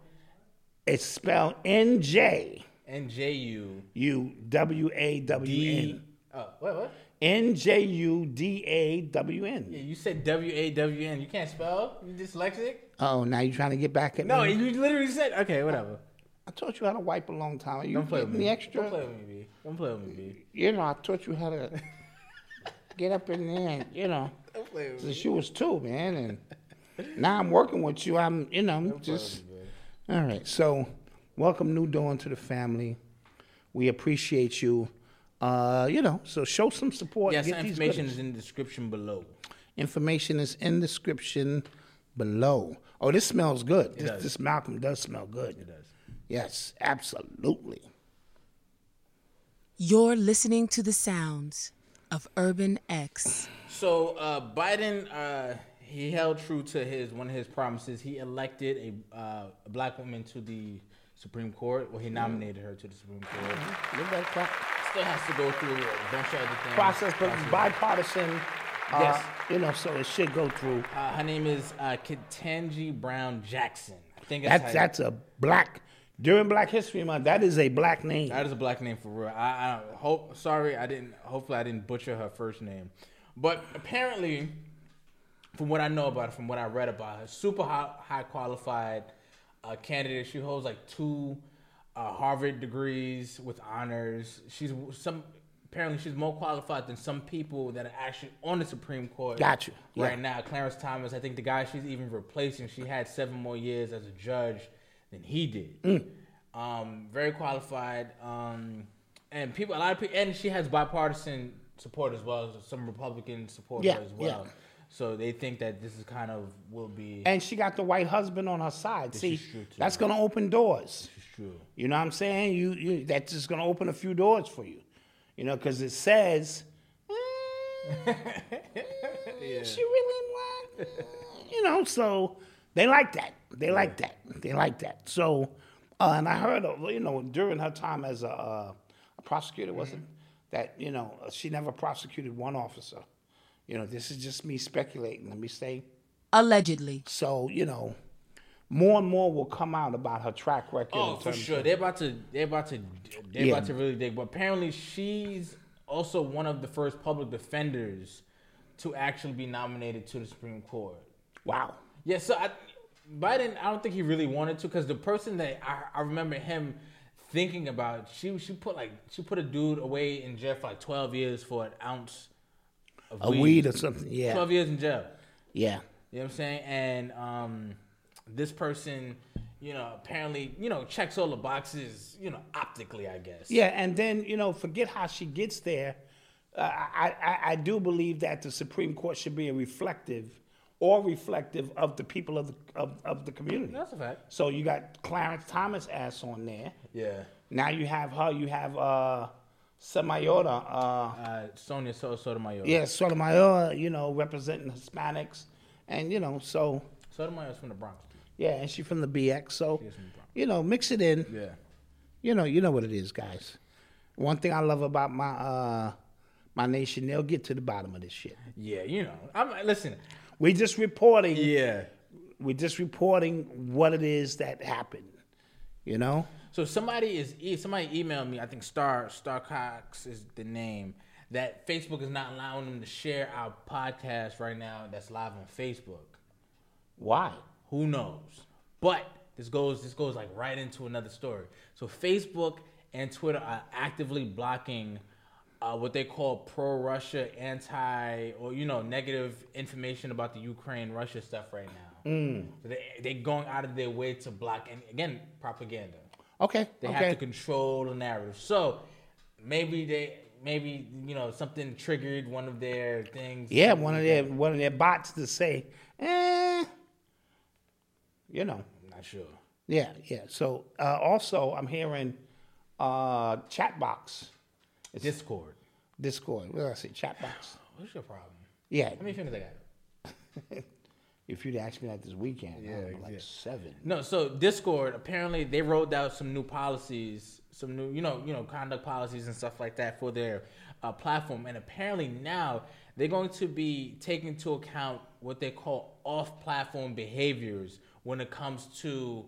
It's spelled N J N J U U W A W D. N. Oh, what? What? N J U D A W Yeah, N. you said W A W N. You can't spell. You dyslexic? Oh, now you're trying to get back at me. No, me? you literally said. Okay, whatever. I taught you how to wipe a long time. You Don't play give with me me. extra. Don't play with me, B. Don't play with me, B. You know, I taught you how to get up in there. And, you know, Don't play with me. since you was two, man, and now I'm working with you. I'm, you know, just all right. So, welcome New Dawn to the family. We appreciate you. Uh, you know, so show some support. Yes, Get her these information is in the description below. Information is in the description below. Oh, this smells good. This, does. this Malcolm does smell good. It does. Yes, absolutely. You're listening to the sounds of Urban X. So uh, Biden, uh, he held true to his one of his promises. He elected a, uh, a black woman to the Supreme Court. Well, he nominated her to the Supreme Court. Look at that Still has to go through a bunch of other things. process, but it's bipartisan. Uh, Yes. You know, so it should go through. Uh, her name is uh, Ketanji Brown Jackson. I think that's, That's that's a black during Black History Month. That is a black name. That is a black name for real. I, I hope. Sorry, I didn't. Hopefully, I didn't butcher her first name. But apparently, from what I know about her, from what I read about her, super high, high qualified uh, candidate. She holds like two uh, Harvard degrees with honors. She's some. Apparently, she's more qualified than some people that are actually on the Supreme Court. Got you. Right Yeah. now, Clarence Thomas. I think the guy she's even replacing. She had seven more years as a judge than he did. Mm. Um, very qualified. Um, and people, a lot of people, and she has bipartisan support as well. Some Republican support Yeah, as well. yeah. So they think that this is kind of will be. and she got the white husband on her side. See, is true, too. that's gonna open doors. It's true. You know what I'm saying? You, you that's just gonna open a few doors for you. You know, because it says, eh, she really black. You know, so They like that. They like that. They like that. So, uh, and I heard, you know, during her time as a, uh, a prosecutor, wasn't that you know she never prosecuted one officer. You know, this is just me speculating. Let me say. Allegedly. So you know, more and more will come out about her track record. Oh, for sure. of- They're about to. They're about to. They're Yeah. about to really dig. But apparently, she's also one of the first public defenders to actually be nominated to the Supreme Court. Wow. Yeah. So I, Biden, I don't think he really wanted to, because the person that I, I remember him thinking about, she she put like she put a dude away in jail for like twelve years for an ounce of A weed or something. Yeah. Twelve years in jail. Yeah. You know what I'm saying? And um, this person, you know, apparently, you know, checks all the boxes, you know, optically, I guess. Yeah, and then you know, forget how she gets there. Uh, I, I I do believe that the Supreme Court should be a reflective or reflective of the people of the of, of the community. That's a fact. So you got Clarence Thomas ass on there. Yeah. Now you have her. You have uh, Sotomayor. Uh, Uh, Sonia So- Sotomayor. yeah, Sotomayor. You know, representing Hispanics, and you know, so Sotomayor's from the Bronx. yeah, and she's from the BX. So She's from the Bronx. you know, mix it in. Yeah. You know, you know what it is, guys. One thing I love about my uh my nation, they'll get to the bottom of this shit. Yeah, you know. I'm listen. We just reporting. Yeah. We're just reporting what it is that happened. You know. So somebody is somebody emailed me. I think Star Star Cox is the name. That Facebook is not allowing them to share our podcast right now. That's live on Facebook. Why? Who knows? But this goes this goes like right into another story. So Facebook and Twitter are actively blocking uh, what they call pro-Russia, anti or you know negative information about the Ukraine-Russia stuff right now. Mm. So they they're going out of their way to block and again propaganda. Okay. They okay. have to control the narrative. So maybe they maybe you know something triggered one of their things. yeah, one of their one of their bots to say, eh, you know. I'm not sure. Yeah, yeah. So uh, also, I'm hearing uh, chat box, Discord. Discord. What did I say? Chat box. What's your problem? Yeah. How many fingers I got? If you'd asked me that this weekend, yeah, like yeah. seven. No, so Discord apparently they rolled out some new policies, some new you know you know conduct policies and stuff like that for their uh, platform, and apparently now they're going to be taking into account what they call off-platform behaviors when it comes to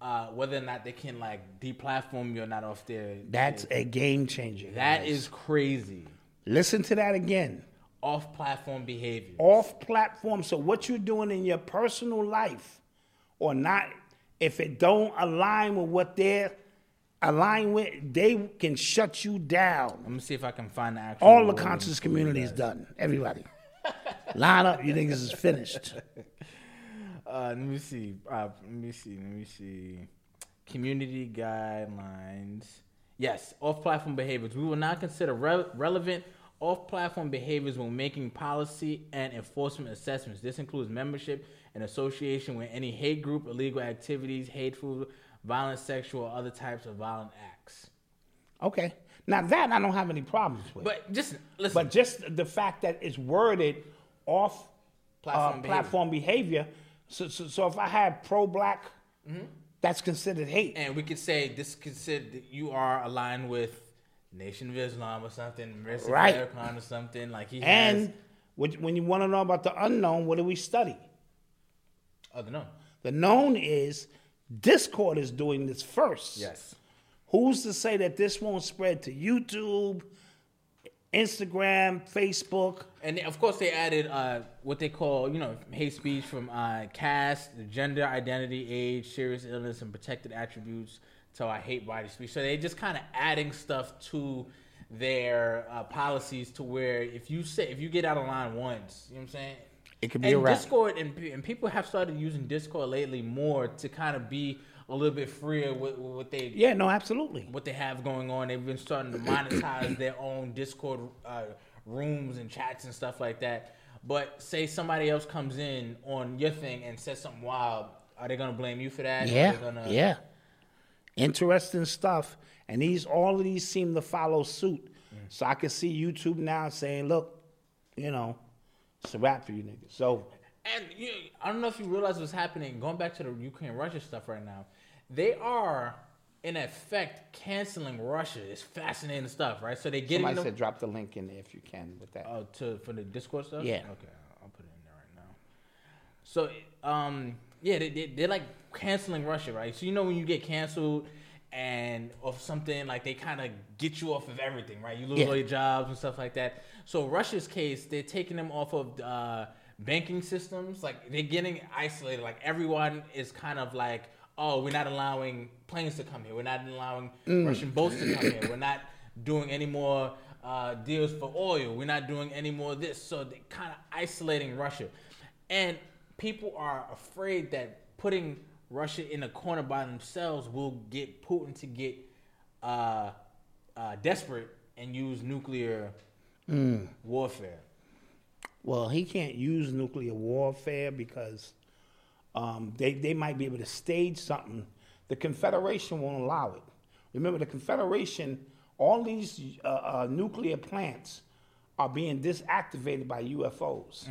uh, whether or not they can like deplatform you or not off their. That's a game changer. that guys. is crazy. Listen to that again. Off-platform behavior. Off platform. So what you're doing in your personal life, or not, if it don't align with what they're aligned with, they can shut you down. Let me see if I can find the actual. All the conscious community is done. Everybody. Line up. You niggas is finished. Uh, let me see. Uh, let me see. Let me see. Community guidelines. Yes, off-platform behaviors. We will not consider re- relevant off-platform behaviors when making policy and enforcement assessments. This includes membership and association with any hate group, illegal activities, hateful, violent, sexual, or other types of violent acts. Okay. Now that I don't have any problems with. But just listen. But just the fact that it's worded off Platform uh, behavior. platform behavior. So, so, so if I had pro-black, mm-hmm. that's considered hate. and we could say this considered you are aligned with Nation of Islam or something, Mercy Right. Farrakhan or something. Like he has. And when when you want to know about the unknown, what do we study? Oh, no. The known is Discord is doing this first. Yes. Who's to say that this won't spread to YouTube, Instagram, Facebook? And of course, they added uh, what they call, you know, hate speech from uh, caste, gender, identity, age, serious illness, and protected attributes. So I hate body speech. So they just kind of adding stuff to their uh, policies to where if you say if you get out of line once, you know what I'm saying. It could be and a wrap. Discord and, and people have started using Discord lately more to kind of be a little bit freer with, with what they Yeah, no, absolutely. what they have going on. They've been starting to monetize their own Discord uh, rooms and chats and stuff like that. But say somebody else comes in on your thing and says something wild, are they gonna blame you for that? Are Yeah, they gonna, yeah. Interesting stuff. And these all of these seem to follow suit. So I can see YouTube now saying, look, you know, it's a wrap for you niggas. So And you I don't know if you realize what's happening. Going back to the Ukraine Russia stuff right now, they are in effect canceling Russia. It's fascinating stuff, right? So they get Somebody said drop the link in there if you can with that. oh to for the Discord stuff. Yeah. Okay, I'll put it in there right now. So um yeah, they, they they're like canceling Russia, right? So you know when you get canceled and of something like they kind of get you off of everything, right? You lose Yeah. all your jobs and stuff like that. So Russia's case, they're taking them off of uh, banking systems. Like they're getting isolated. Like everyone is kind of like, oh, we're not allowing planes to come here. We're not allowing Russian boats to come here. We're not doing any more uh, deals for oil. We're not doing any more of this. So they're kind of isolating Russia, and people are afraid that putting Russia in a corner by themselves will get Putin to get uh, uh, desperate and use nuclear warfare. Well, he can't use nuclear warfare because um, they, they might be able to stage something. The Confederation won't allow it. Remember, the Confederation, all these uh, uh, nuclear plants are being disactivated by UFOs.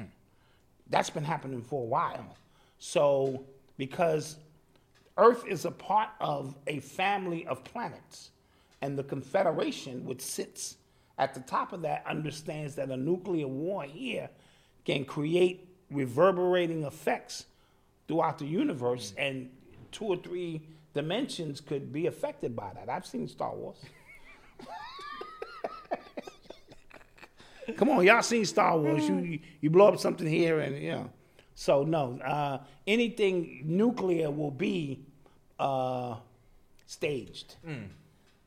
That's been happening for a while. So, because Earth is a part of a family of planets, and the Confederation, which sits at the top of that, understands that a nuclear war here can create reverberating effects throughout the universe, and two or three dimensions could be affected by that. I've seen Star Wars. Come on, y'all seen Star Wars? You you blow up something here, and you know. So no, uh, anything nuclear will be uh, staged,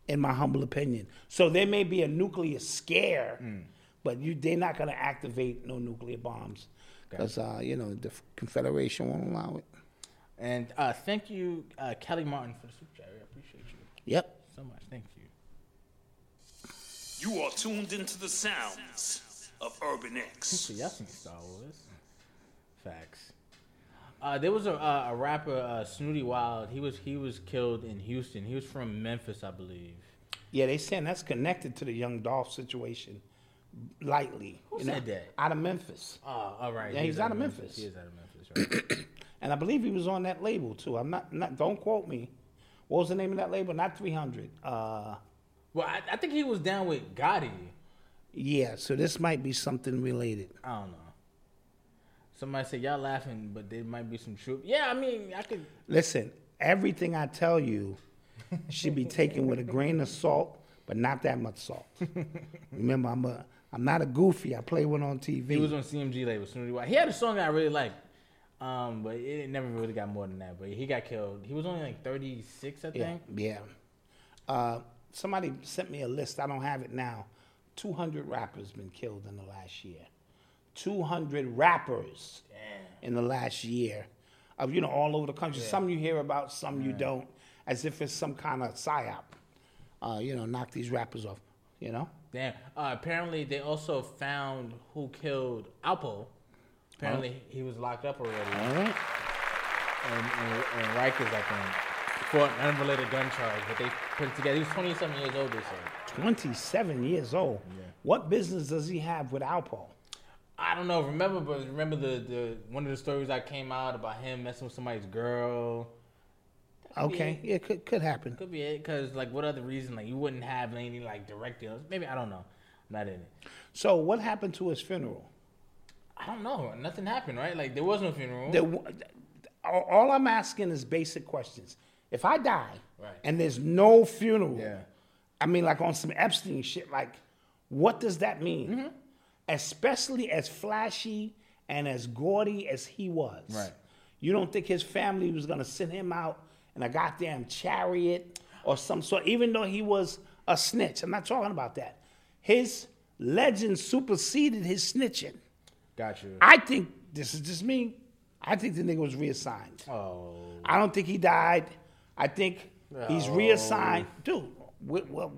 in my humble opinion. So there may be a nuclear scare, but you they're not going to activate no nuclear bombs because uh, you know the Confederation won't allow it. And uh, thank you, uh, Kelly Martin, for the super chat. I appreciate you Yep. so much. Thank you. You are tuned into the sounds of Urban X. So y'all seen Star Wars? Facts. Uh, there was a, uh, a rapper, uh, Snootie Wild. He was he was killed in Houston. He was from Memphis, I believe. Yeah, they saying that's connected to the Young Dolph situation, lightly. Who you know, said that? Out of Memphis. Oh, all right. Yeah, he's out of Memphis. He is out of Memphis, right? And I believe he was on that label too. I'm not, not don't quote me. What was the name of that label? Not 300. Uh, well, I, I think he was down with Gotti. yeah, so this might be something related. I don't know. Somebody said y'all laughing, but there might be some truth. Yeah, I mean, I could. Listen, everything I tell you should be taken with a grain of salt, but not that much salt. Remember, I'm a I'm not a goofy. I play one on TV. He was on CMG label, Snootie Wild. He had a song that I really liked, um, but it never really got more than that. But he got killed. He was only like 36, I think. yeah. Uh, somebody sent me a list. I don't have it now. 200 rappers been killed in the last year. 200 rappers in the last year of you know all over the country. Some you hear about, some you don't, as if it's some kind of psyop. Uh, you know, knock these rappers off. You know. Damn. Uh, apparently, they also found who killed Alpo. Apparently, he was locked up already. All right. And, and, and Rikers, I think, for an unrelated gun charge. But they put it together. He was 27 years old, they said. 27 years old. Yeah. What business does he have with Alpo? I don't know. Remember, but remember the, the one of the stories that came out about him messing with somebody's girl. That could be Okay, it. yeah, could could happen. Could be it, because like, what other reason? Like, you wouldn't have any like direct deals. Maybe I don't know. I'm not in it. So what happened to his funeral? I don't know. Nothing happened, right? Like, there was no funeral. There all I'm asking is basic questions. If I die Right. and there's no funeral, Yeah. I mean, like on some Epstein shit, like, what does that mean? Mm-hmm. Especially as flashy and as gaudy as he was. Right. You don't think his family was gonna send him out in a goddamn chariot or some sort, even though he was a snitch. I'm not talking about that. His legend superseded his snitching. Gotcha. I think this is just me. I think the nigga was reassigned. Oh. I don't think he died. I think he's Oh. reassigned. Dude, wh- wh-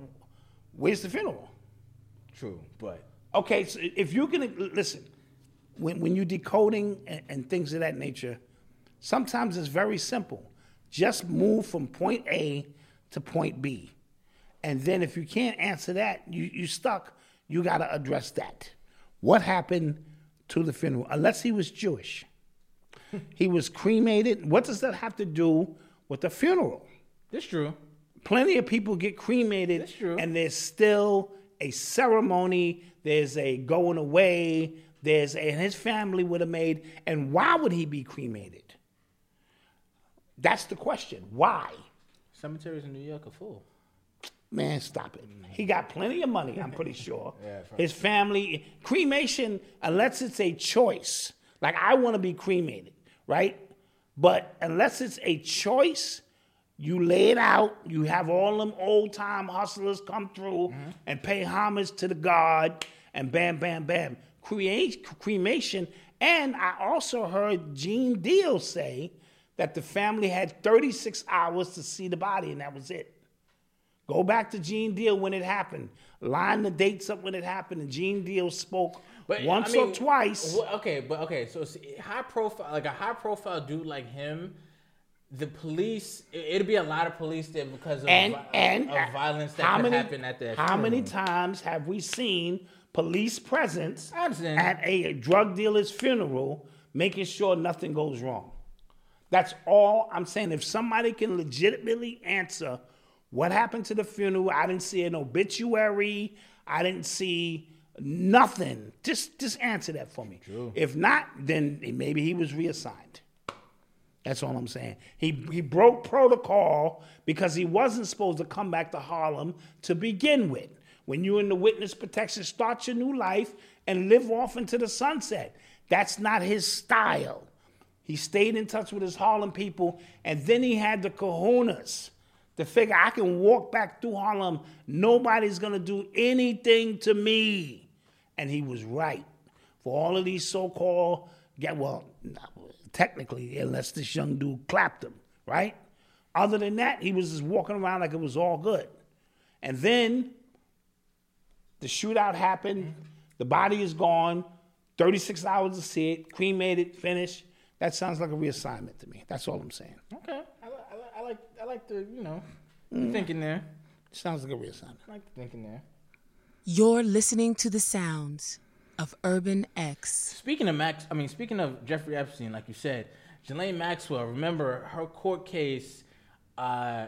where's the funeral? True, but Okay, so if you're gonna listen, when when you're decoding and, and things of that nature, sometimes it's very simple. Just move from point A to point B, and then if you can't answer that, you you stuck. You got to address that. What happened to the funeral? Unless he was Jewish. he was cremated. What does that have to do with the funeral? That's true. Plenty of people get cremated, That's true. and there's still a ceremony. There's a going away. There's a, and his family would have made. And why would he be cremated? That's the question. Why? Cemeteries in New York are full. Man, stop it. He got plenty of money, I'm pretty sure. His family, cremation, unless it's a choice, like I want to be cremated, right? But unless it's a choice, you lay it out, you have all them old time hustlers come through mm-hmm. and pay homage to the God, and bam, bam, bam. Create, cremation. And I also heard Gene Deal say that the family had 36 hours to see the body, and that was it. Go back to Gene Deal when it happened. Line the dates up when it happened, and Gene Deal spoke once I mean, or twice. Okay, but okay, so high profile, like a high profile dude like him, the police, it, it'd be a lot of police there because of, and vi- and of violence that how could many, happen at that. How many times have we seen police presence at a drug dealer's funeral, making sure nothing goes wrong? That's all I'm saying. If somebody can legitimately answer what happened to the funeral, I didn't see an obituary. I didn't see nothing. Just just answer that for me. If not, then maybe he was reassigned. That's all I'm saying. He he broke protocol because he wasn't supposed to come back to Harlem to begin with. When you're in the witness protection, start your new life and live off into the sunset. That's not his style. He stayed in touch with his Harlem people, and then he had the kahunas to figure I can walk back through Harlem. Nobody's gonna do anything to me. And he was right. For all of these so-called, yeah, well, technically, unless this young dude clapped him, right? Other than that, he was just walking around like it was all good. And then the shootout happened. The body is gone. 36 hours to see it, cremated, finished. That sounds like a reassignment to me. That's all I'm saying. Okay, I, li- I, li- I like I like the you know Mm. thinking there. Sounds like a reassignment. I like the thinking there. You're listening to the sounds of Urban X. Speaking of Max, I mean, speaking of Jeffrey Epstein, like you said, Ghislaine Maxwell. Remember, her court case uh,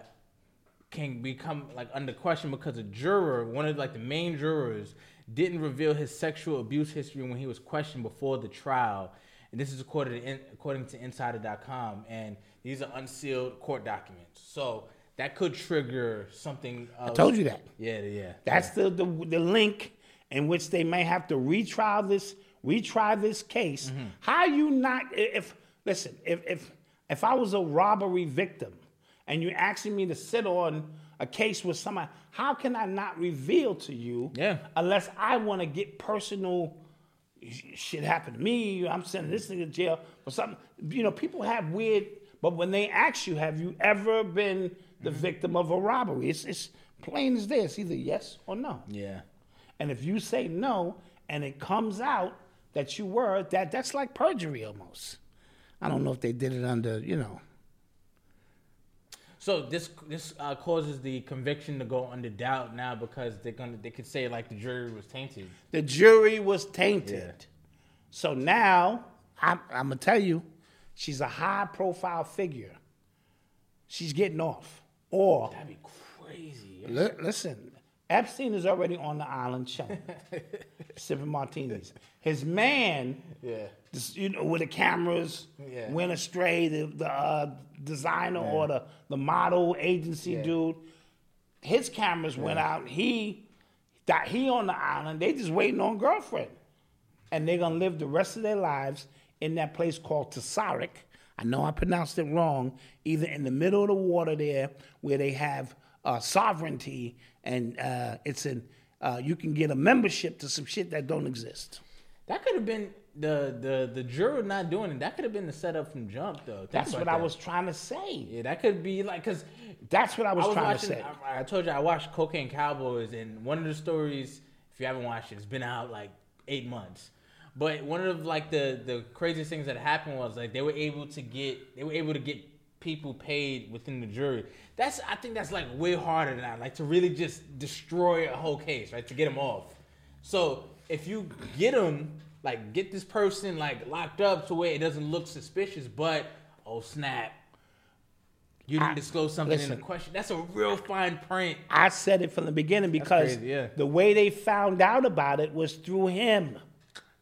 can become like under question because a juror, one of like the main jurors, didn't reveal his sexual abuse history when he was questioned before the trial. And this is according to, according to Insider.com, and these are unsealed court documents. So that could trigger something. I told you that. Yeah, yeah. That's the, the the link in which they may have to retry this retry this case. Mm-hmm. How you not if listen if if if I was a robbery victim and you're asking me to sit on a case with somebody, how can I not reveal to you? Yeah. Unless I want to get personal. Sh- Shit happened to me. I'm sending this nigga to jail for something. You know, people have weird. But when they ask you, have you ever been the Mm-hmm. victim of a robbery? It's, it's plain as this either yes or no. Yeah. And if you say no and it comes out that you were, that that's like perjury almost. I don't know if they did it under, you know. So this this uh, causes the conviction to go under doubt now because they're gonna they could say like the jury was tainted. The jury was tainted. Yeah. So now I'm, I'm gonna tell you, she's a high profile figure. She's getting off. Or That'd be crazy. li- listen, Epstein is already on the island chilling, sipping martinis. His man, Yeah. this, you know, with the cameras, Yeah. went astray. The, the uh, designer or the, the model agency dude, his cameras went out. He that he on the island. They just waiting on girlfriend, and they're gonna live the rest of their lives in that place called Tesarik. I know I pronounced it wrong. Either in the middle of the water there, where they have uh, sovereignty, and uh, it's in. Uh, you can get a membership to some shit that don't exist. That could have been the the the juror not doing it. That could have been the setup from jump though. Think That's what I was trying to say. Yeah, that could be like because That's what I was, I was trying watching. to say. I, I told you I watched Cocaine Cowboys, and one of the stories, if you haven't watched it, it's been out like eight months. But one of like the the craziest things that happened was like they were able to get they were able to get people paid within the jury. That's I think that's like way harder than that. Like to really just destroy a whole case, right? To get them off. So if you get them, like get this person like locked up to where it doesn't look suspicious. But oh snap, you didn't I- disclose something in the question. That's a real fine print. I said it from the beginning because crazy, yeah. the way they found out about it was through him.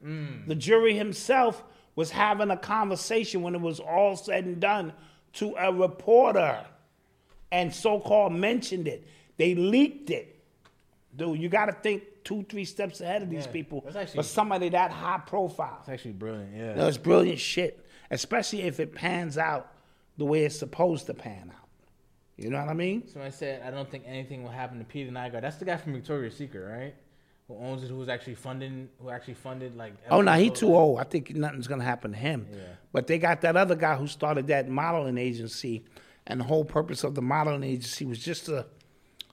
Mm. The jury himself was having a conversation when it was all said and done to a reporter and so called mentioned it. They leaked it. Dude, you got to think two, three steps ahead of these Yeah, people. actually- for somebody that high profile. It's actually brilliant. Yeah. No, it's brilliant shit, especially if it pans out the way it's supposed to pan out. You know what I mean? So I said, I don't think anything will happen to Peter Nygard. That's the guy from Victoria's Secret, right? Who owns it? Who's actually funding? Who actually funded like? Oh no, he too old. I think nothing's gonna happen to him. Yeah. But they got that other guy who started that modeling agency, and the whole purpose of the modeling agency was just to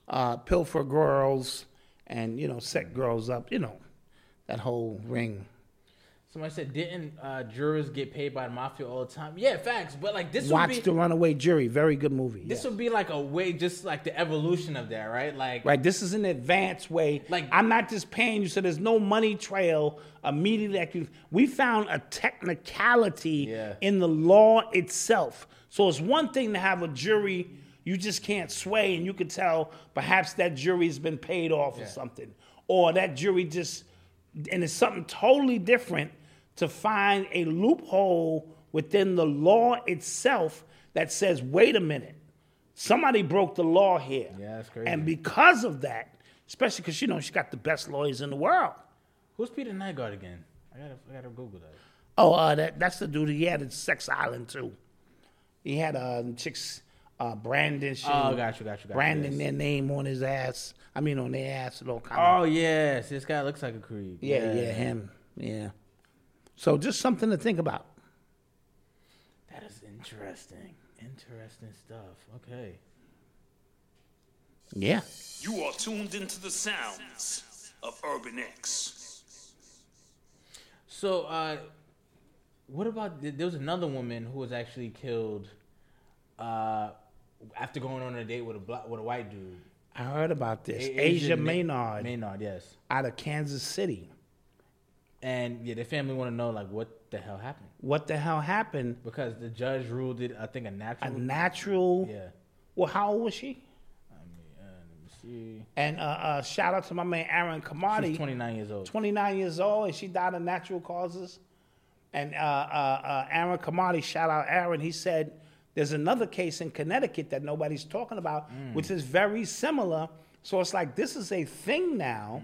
uh, pilfer girls and you know set girls up. You know, that whole ring. Somebody said, didn't uh, jurors get paid by the mafia all the time? Yeah, facts. But like this Watch would be the Runaway Jury. Very good movie. this yeah. would be like a way, just like the evolution of that, right? Like Right, this is an advanced way. Like- I'm not just paying you, so there's no money trail immediately. That you, we found a technicality Yeah. in the law itself. So it's one thing to have a jury you just can't sway, and you could tell perhaps that jury's been paid off or something, or that jury just, and it's something totally different to find a loophole within the law itself that says, wait a minute, somebody broke the law here. Yeah, that's crazy. And because of that, especially because you know she got the best lawyers in the world. who's Peter Nygard again? I gotta, I gotta Google that. Oh, uh, that that's the dude. He had at Sex Island too. He had uh, chicks, uh, Brandon. She, Oh, got you, got you, got you, Brandon, yes. their name on his ass. I mean, on their ass and all kind Oh of. yes, this guy looks like a creep. Yeah, yeah, him. Yeah. So just something to think about. That is interesting. Interesting stuff. Okay. Yeah. You are tuned into the sounds of Urban X. So, uh, what about there was another woman who was actually killed uh, after going on a date with a black, with a white dude. I heard about this. A- Asia Ma- Maynard Maynard, yes. out of Kansas City. And yeah, the family want to know like what the hell happened What the hell happened? because the judge ruled it. I think a natural. A natural. yeah. Well, how old was she? Uh, let me see. And uh, uh, shout out to my man Aaron Kamadi. She's 29 years old. 29 years old, and she died of natural causes. And uh, uh, uh, Aaron Kamadi, shout out Aaron, he said there's another case in Connecticut that nobody's talking about, which is very similar. So it's like this is a thing now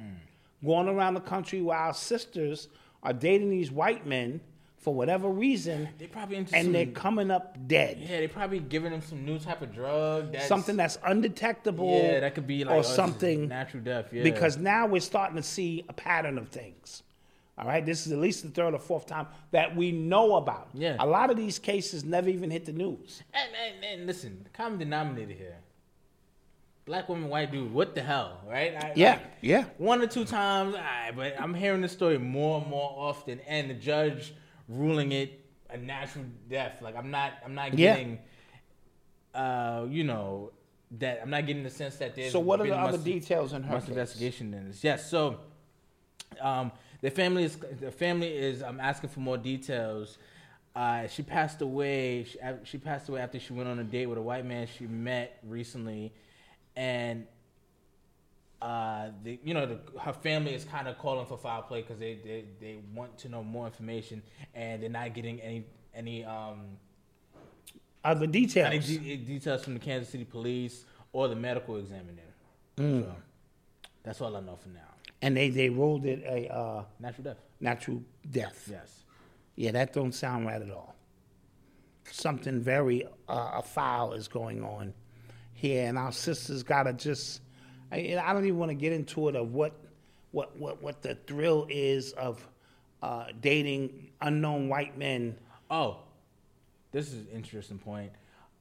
going around the country where our sisters are dating these white men for whatever reason, They probably into and some, they're coming up dead. yeah, they're probably giving them some new type of drug. That's, something that's undetectable. yeah, that could be like or something natural death. Yeah, because now we're starting to see a pattern of things. All right, this is at least the third or fourth time that we know about. Yeah. a lot of these cases never even hit the news. And, and, and listen, the common denominator here. Black woman, white dude, what the hell, right? I, Yeah, like, yeah. One or two times, right, but I'm hearing this story more and more often, and the judge ruling it a natural death. Like I'm not, I'm not Yeah. getting, uh, you know, that I'm not getting the sense that there's. So, what are the other much- details in her much case? investigation in this. Yes. So, um, the family is the family is. I'm asking for more details. Uh, she passed away. She, she passed away after she went on a date with a white man she met recently, and uh, the, you know, the, her family is kind of calling for foul play because they, they they want to know more information, and they're not getting any any um Other details. any de- details from the Kansas City Police or the medical examiner. Mm. So, that's all I know for now. and they, they ruled it a uh, Natural death. natural death. Yes. Yeah, that don't sound right at all. Something very uh, foul is going on here, and our sisters gotta just. I, I don't even want to get into it of what, what, what, what the thrill is of uh, dating unknown white men. Oh, this is an interesting point.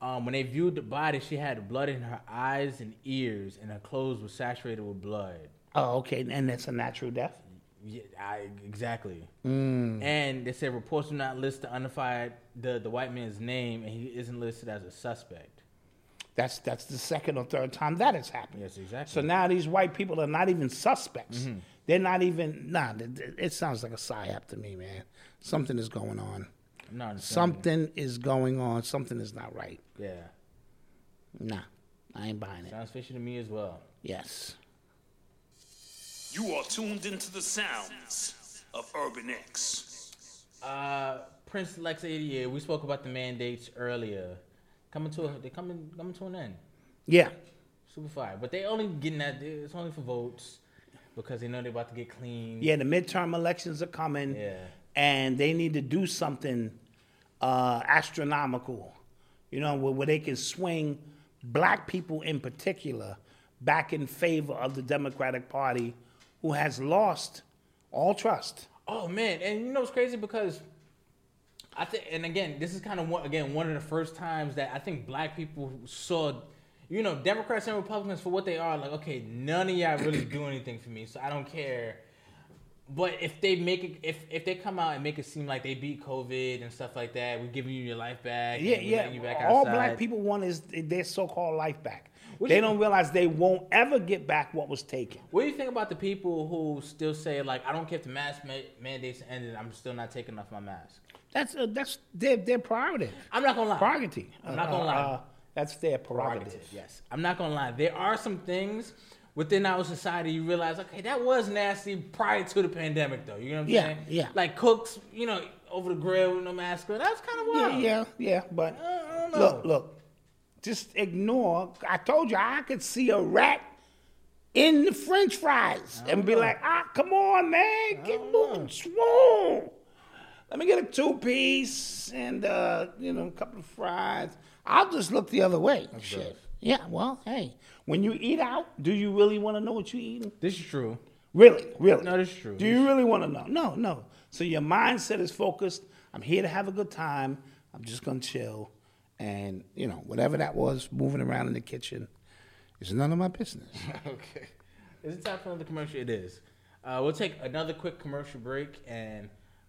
Um, when they viewed the body, she had blood in her eyes and ears, and her clothes were saturated with blood. Oh, okay, and that's a natural death. Yeah, I, exactly. And they said reports do not list the unidentified the, the white man's name, and he isn't listed as a suspect. That's that's the second or third time that has happened. Yes, exactly. So now these white people are not even suspects. They're not even. Nah, th- th- it sounds like a psyop to me, man. Something is going on. I'm not understanding. Something is going on. Something is not right. Yeah. Nah, I ain't buying it. Sounds fishy to me as well. Yes. You are tuned into the sounds of Urban X. Uh, Prince Lex 88. We spoke about the mandates earlier. Coming to a, they coming coming to an end. Yeah. Super fire, but they only getting that. It's only for votes because they know they're about to get clean. Yeah, the midterm elections are coming. Yeah. And they need to do something uh, astronomical, you know, where, where they can swing black people in particular back in favor of the Democratic Party, who has lost all trust. Oh man, and you know it's crazy because I think, and again, this is kind of one, again one of the first times that I think black people saw, you know, Democrats and Republicans for what they are. Like, okay, none of y'all really do anything for me, so I don't care. But if they make it, if if they come out and make it seem like they beat COVID and stuff like that, we're giving you your life back. Yeah, and yeah. You back All black people want is their so-called life back. What they don't realize they won't ever get back what was taken. What do you think about the people who still say like, I don't care if the mask ma- mandates ended, I'm still not taking off my mask? That's uh, that's their their prerogative. I'm not gonna lie. Prerogative. I'm not Uh, gonna lie. uh, that's their prerogative. prerogative. Yes, I'm not gonna lie. There are some things within our society you realize, okay, that was nasty prior to the pandemic, though. You know what I'm Yeah, saying? yeah. Like cooks, you know, over the grill with no mask. on. That's kind of Yeah, wild. yeah, yeah. But I don't know. look, look, just ignore. I told you I could see a rat in the French fries and be like, ah, come on, man, get moving, swoon. Let me get a two piece and uh, you know a couple of fries. I'll just look the other way. Shit. Yeah. Well, hey, when you eat out, do you really want to know what you're eating? This is true. Really, really. No, this is true. Do you really want to know? No, no. So your mindset is focused. I'm here to have a good time. I'm just gonna chill, and you know whatever that was moving around in the kitchen is none of my business. okay. Is it time for another commercial? It is. Uh, we'll take another quick commercial break and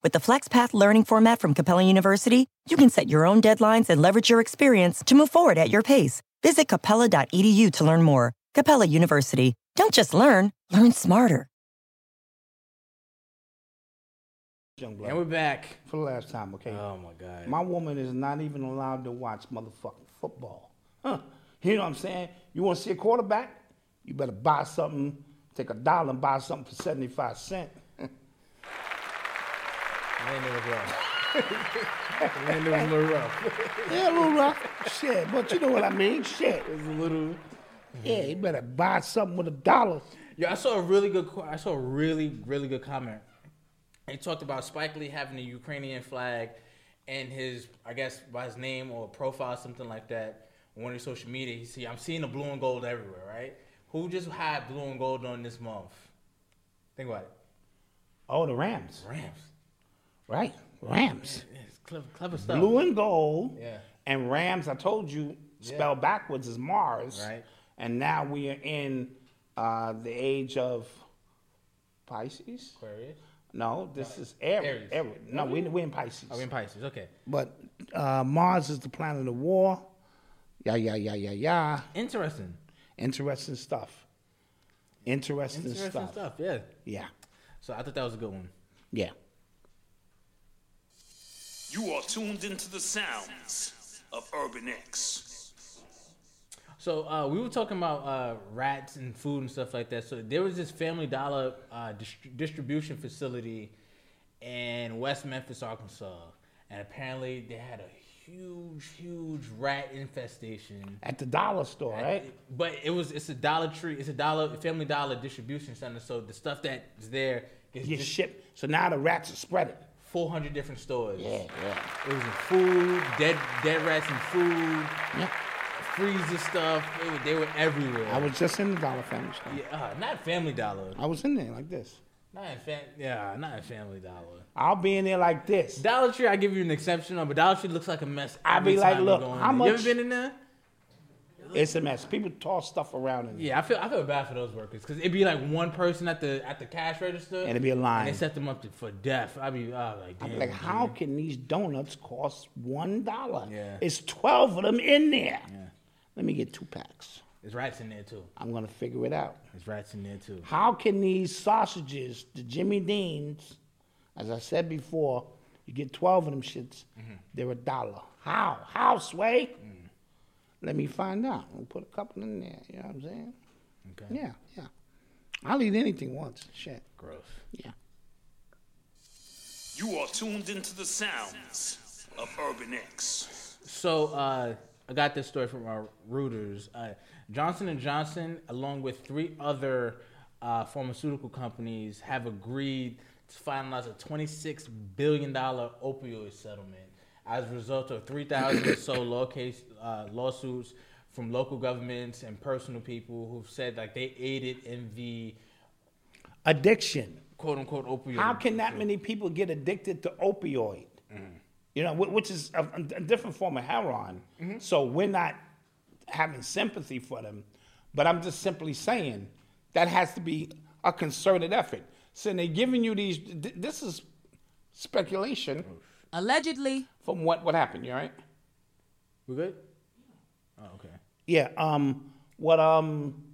With the FlexPath learning format from Capella University, you can set your own deadlines and leverage your experience to move forward at your pace. Visit capella.edu to learn more. Capella University. Don't just learn, learn smarter. And we're back. For the last time, okay? Oh my God. My woman is not even allowed to watch motherfucking football. Huh? You know what I'm saying? You want to see a quarterback? You better buy something, take a dollar and buy something for 75 cents. Landon was rough. Landon was a little rough. Yeah, a little rough. Shit, but you know what I mean? Shit. It was a little. Yeah, you better buy something with a dollar. Yeah, I saw a really good. I saw a really, really good comment. He talked about Spike Lee having the Ukrainian flag and his, I guess, by his name or profile, something like that, on one of his social media. He see, I'm seeing the blue and gold everywhere, right? Who just had blue and gold on this month? Think about it. Oh, the Rams. Rams. Right. Rams. It's clever, clever stuff. Blue and gold. Yeah. And Rams, I told you, spelled backwards is Mars. Right. And now we are in uh, the age of Pisces. Aquarius. No, this is Aries. Aries. Aries. No, we, we're in Pisces. Oh, we're in Pisces. Okay. But uh, Mars is the planet of war. Yeah, yeah, yeah, yeah, yeah. Interesting. Interesting stuff. Interesting, Interesting stuff. stuff. Yeah. Yeah, So I thought that was a good one. yeah. You are tuned into the sounds of Urban X. So uh, we were talking about uh, rats and food and stuff like that. So there was this Family Dollar uh, dist- distribution facility in West Memphis, Arkansas, and apparently they had a huge, huge rat infestation. At the dollar store, right? But it was it's a Dollar Tree, it's a Dollar Family Dollar distribution center. So the stuff that is there gets Get just shipped. So now the rats are spreading. 400 different stores. Yeah, yeah. It was food, dead dead rats and food, Yeah. freezer stuff. They were, they were everywhere. I was just in the Dollar Family store. Yeah, uh, not Family Dollar. I was in there like this. Not in fam- yeah, not in Family Dollar. I'll be in there like this. Dollar Tree, I give you an exception on, but Dollar Tree looks like a mess. I'll be like, look, how there. You much- ever been in there? It's a mess. People toss stuff around in there. Yeah, I feel I feel bad for those workers because it'd be like one person at the at the cash register, And it'd be a line. and they set them up to, for death. I'd be like, damn, like, dude. how can these donuts cost one dollar? Yeah. It's twelve of them in there. Yeah. Let me get two packs. There's rats in there too. I'm gonna figure it out. There's rats in there too. How can these sausages, the Jimmy Deans, as I said before, you get 12 of them shits, Mm-hmm. they're a dollar. How? How, Sway? Mm. Let me find out. We'll put a couple in there. You know what I'm saying? Okay. Yeah, yeah. I'll eat anything once. Shit. Gross. Yeah. You are tuned into the sounds of Urban X. So uh, I got this story from our Reuters. Uh, Johnson and Johnson, along with three other uh, pharmaceutical companies, have agreed to finalize a 26 billion dollar opioid settlement as a result of 3,000 or so law case uh, lawsuits from local governments and personal people who've said like they aided in the Addiction. quote unquote opioid. How can that many people get addicted to opioid? Mm-hmm. You know, which is a, a different form of heroin. So we're not having sympathy for them, but I'm just simply saying that has to be a concerted effort. So they're giving you these. th- This is speculation Allegedly. From what what happened. You all right? We good? Oh, okay. Yeah. Um. What um.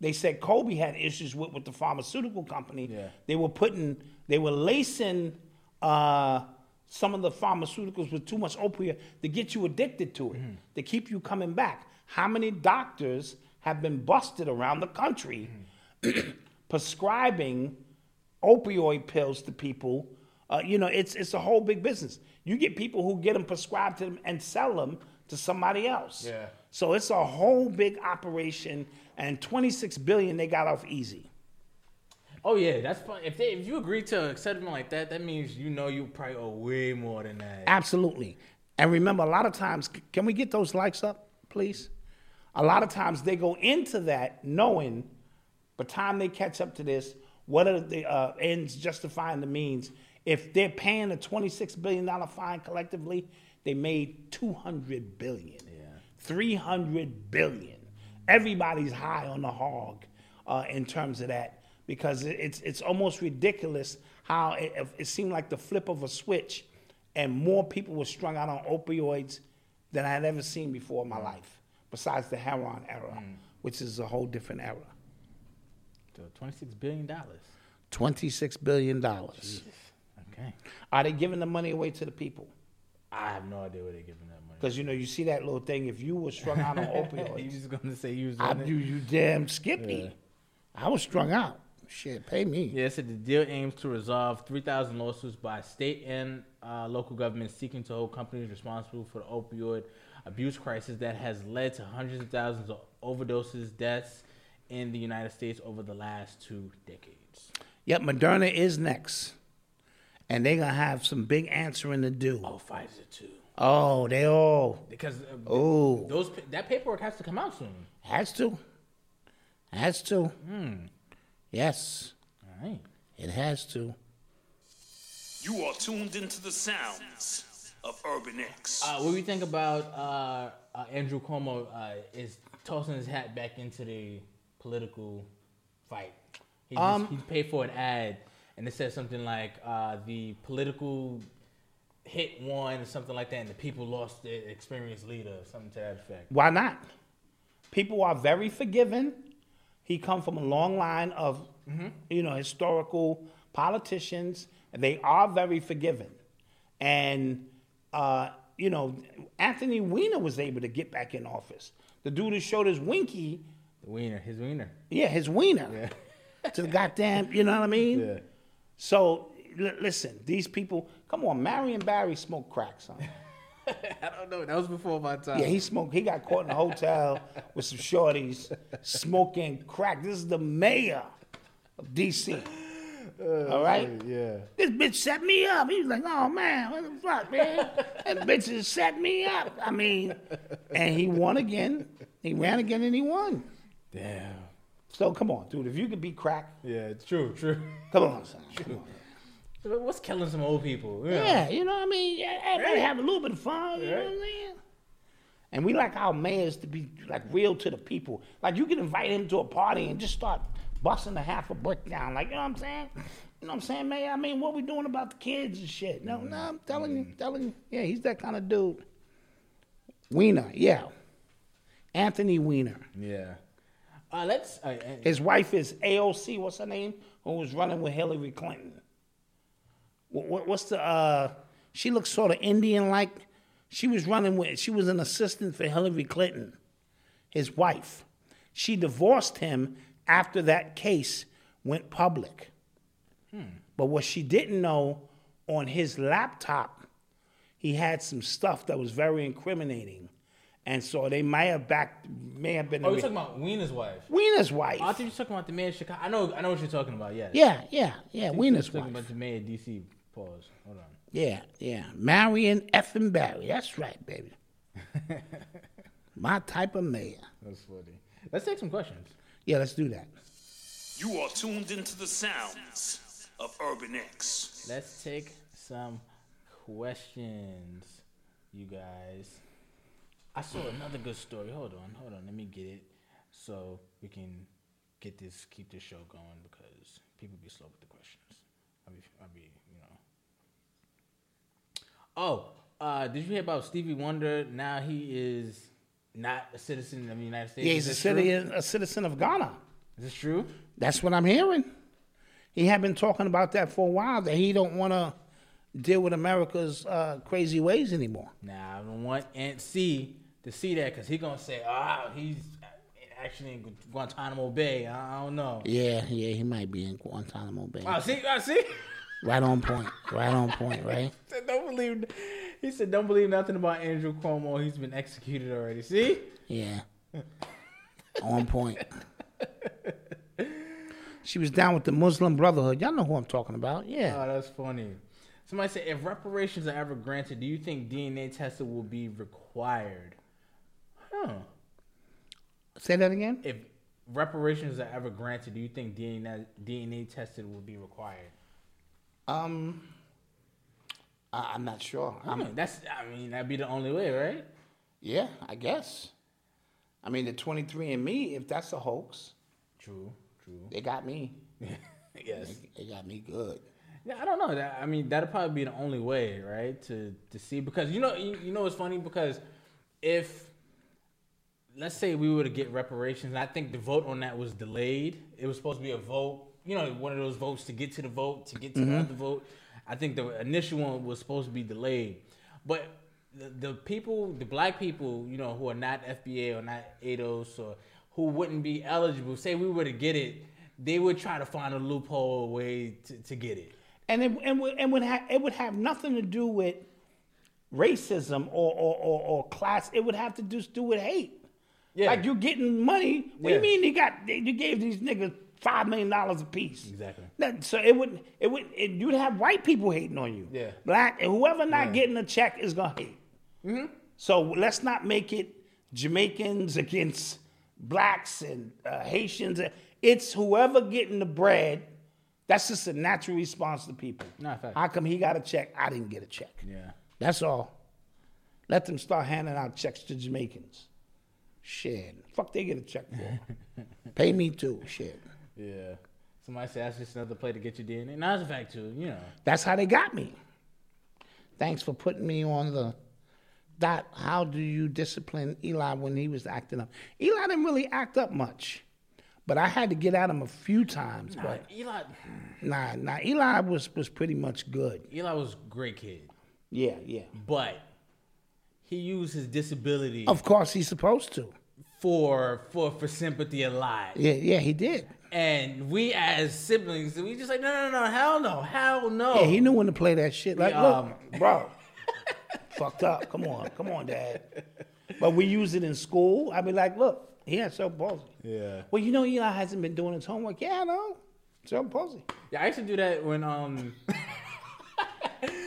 They said Kobe had issues with with the pharmaceutical company. Yeah. They were putting. They were lacing. Uh, some of the pharmaceuticals with too much opiate to get you addicted to it, to keep you coming back. How many doctors have been busted around the country prescribing opioid pills to people? Uh, you know, it's it's a whole big business. You get people who get them prescribed to them and sell them to somebody else. Yeah. So it's a whole big operation, and 26 billion they got off easy. Oh yeah, that's fine. If they if you agree to a settlement like that, that means you know you probably owe way more than that. Absolutely. And remember, a lot of times, can we get those likes up, please? A lot of times they go into that knowing, by the time they catch up to this, what are the uh, ends justifying the means? If they're paying a $26 billion fine collectively, they made 200 billion. Yeah. 300 billion. Everybody's high on the hog uh, in terms of that because it's, it's almost ridiculous how it, it seemed like the flip of a switch and more people were strung out on opioids than I had ever seen before in my life, besides the heroin era, which is a whole different era. So twenty six billion dollars. $26 billion. Okay. Are they giving the money away to the people? I have no idea where they're giving that money. Because, you know, you see that little thing, if you were strung out on opioids, you just gonna say you was I, it? you, damn skippy. I was strung out. Shit, pay me. Yeah, it said the deal aims to resolve 3,000 lawsuits by state and uh, local governments seeking to hold companies responsible for the opioid abuse crisis that has led to hundreds of thousands of overdoses, deaths in the United States over the last two decades. Yep, Moderna is next. And they're going to have some big answering to do. Oh, Pfizer too, Oh, they all because uh, Oh. those that paperwork has to come out soon. has to. Has to. Hmm. Yes, All right. it has to. You are tuned into the sounds of Urban X. Uh, what do you think about uh, uh, Andrew Cuomo uh, is tossing his hat back into the political fight? He, just, Um, he paid for an ad, and it said something like uh, the political hit won or something like that, and the people lost their experienced leader, something to that effect. Why not? People are very forgiving. He come from a long line of, you know, historical politicians. They are very forgiving, and uh, you know, Anthony Weiner was able to get back in office. The dude who showed his winky, The wiener, his wiener. yeah, his wiener, Yeah. to the goddamn, you know what I mean? Yeah. So l- listen, these people, come on, Marion Barry smoked crack, son. I don't know. That was before my time. Yeah, he smoked. He got caught in a hotel with some shorties smoking crack. This is the mayor of D.C. All uh, right. yeah. This bitch set me up. He was like, "Oh man, what the fuck, man? that bitch has set me up." I mean, and he won again. He ran again and he won. Damn. So come on, dude. If you could beat crack, Yeah, true, true. come on, son. Come on. What's killing some old people? You know? Yeah, you know what I mean? Yeah, everybody have a little bit of fun, you know what I'm saying? And we like our mayors to be like real to the people. Like you can invite him to a party and just start busting a half a brick down. Like, you know what I'm saying? You know what I'm saying, man? I mean, what we doing about the kids and shit? No, mm-hmm. no, I'm telling you, mm-hmm. telling you. Yeah, he's that kind of dude. Wiener, yeah. Anthony Weiner. Yeah. Uh, let's. Uh, uh, His wife is AOC, what's her name? Who was running with Hillary Clinton. What, what, what's the, uh, she looks sort of Indian like. She was running with, she was an assistant for Hillary Clinton, his wife. She divorced him after that case went public. But what she didn't know on his laptop, he had some stuff that was very incriminating. And so they may have back, may have been. oh, you're talking about Wiener's wife. Wiener's wife. Oh, I think you were talking about the mayor of Chicago. I know, I know what you're talking about. Yes. Yeah, yeah, yeah. Wiener's You're talking about the mayor of DC. Pause. Hold on. Yeah, yeah. Marion effing Barry. That's right, baby. My type of mayor. That's funny. Let's take some questions. Yeah, let's do that. You are tuned into the sounds of Urban X. Let's take some questions, you guys. I saw another good story. Hold on, hold on. Let me get it so we can get this, keep this show going because people be slow with the questions. I be, I be, you know. Oh, uh, did you hear about Stevie Wonder? Now he is not a citizen of the United States. Yeah, Is he's a true? citizen, a citizen of Ghana. Is this true? That's what I'm hearing. He had been talking about that for a while. That he don't want to deal with America's uh, crazy ways anymore. Now I don't want Aunt C to see that because he gonna say, "Ah, he's actually in Guantanamo Bay." I I don't know. Yeah, yeah, he might be in Guantanamo Bay. Oh, see, I see. Right on point. Right on point. Right. said, don't believe. He said, "Don't believe nothing about Andrew Cuomo. He's been executed already." See? Yeah. On point. She was down with the Muslim Brotherhood. Y'all know who I'm talking about. Yeah. Oh, that's funny. Somebody said, if reparations are ever granted, do you think DNA testing will be required? Huh. Say that again. If reparations are ever granted, do you think DNA DNA testing will be required? Um, I, I'm not sure. I mean, that's. I mean, that'd be the only way, right? Yeah, I guess. I mean, the 23andMe, if that's a hoax, True. True. they got me. yes. They got me good. Yeah, I don't know. That I mean, that'd probably be the only way, right? To to see because you know you, you know it's funny because if let's say we were to get reparations, and I think the vote on that was delayed. It was supposed to be a vote, you know, one of those votes to get to the vote to get to the mm-hmm. other vote. I think the initial one was supposed to be delayed, but the, the people, the black people, you know, who are not FBA or not ADOS or who wouldn't be eligible, say we were to get it, they would try to find a loophole way to, to get it. And it, and would, and would have, it would have nothing to do with racism or, or, or, or class. It would have to just do with hate. Yeah. Like you're getting money. What Yeah. do you mean you got you gave these niggas five million dollars a piece? Exactly. That, so it would it would it, you'd have white people hating on you. Yeah. Black and whoever not Yeah. getting a check is gonna hate. hmm So let's not make it Jamaicans against blacks and uh, Haitians. It's whoever getting the bread. That's just a natural response to people. Fact. How come he got a check? I didn't get a check. Yeah. That's all. Let them start handing out checks to Jamaicans. Shit. Fuck they get a check for. Pay me too. Shit. Yeah. Somebody said that's just another play to get your DNA. Now that's a fact too, you know. That's how they got me. Thanks for putting me on the dot. How do you discipline Eli when he was acting up? Eli didn't really act up much, but I had to get at him a few times. Nah, But Eli nah, nah, Eli was was pretty much good. Eli was a great kid. Yeah, yeah. But he used his disability Of course, he's supposed to. for for for sympathy a lot. Yeah, yeah, he did. And we as siblings, we just like, no, no, no, hell no, hell no. Yeah, he knew when to play that shit. Like, Yeah, look, um, bro, fucked up. Come on, come on, dad. But we use it in school. I'd be like, look, he had cerebral palsy. Yeah. Well, you know, Eli hasn't been doing his homework. Yeah, I know. Cerebral palsy. Yeah, I used to do that when um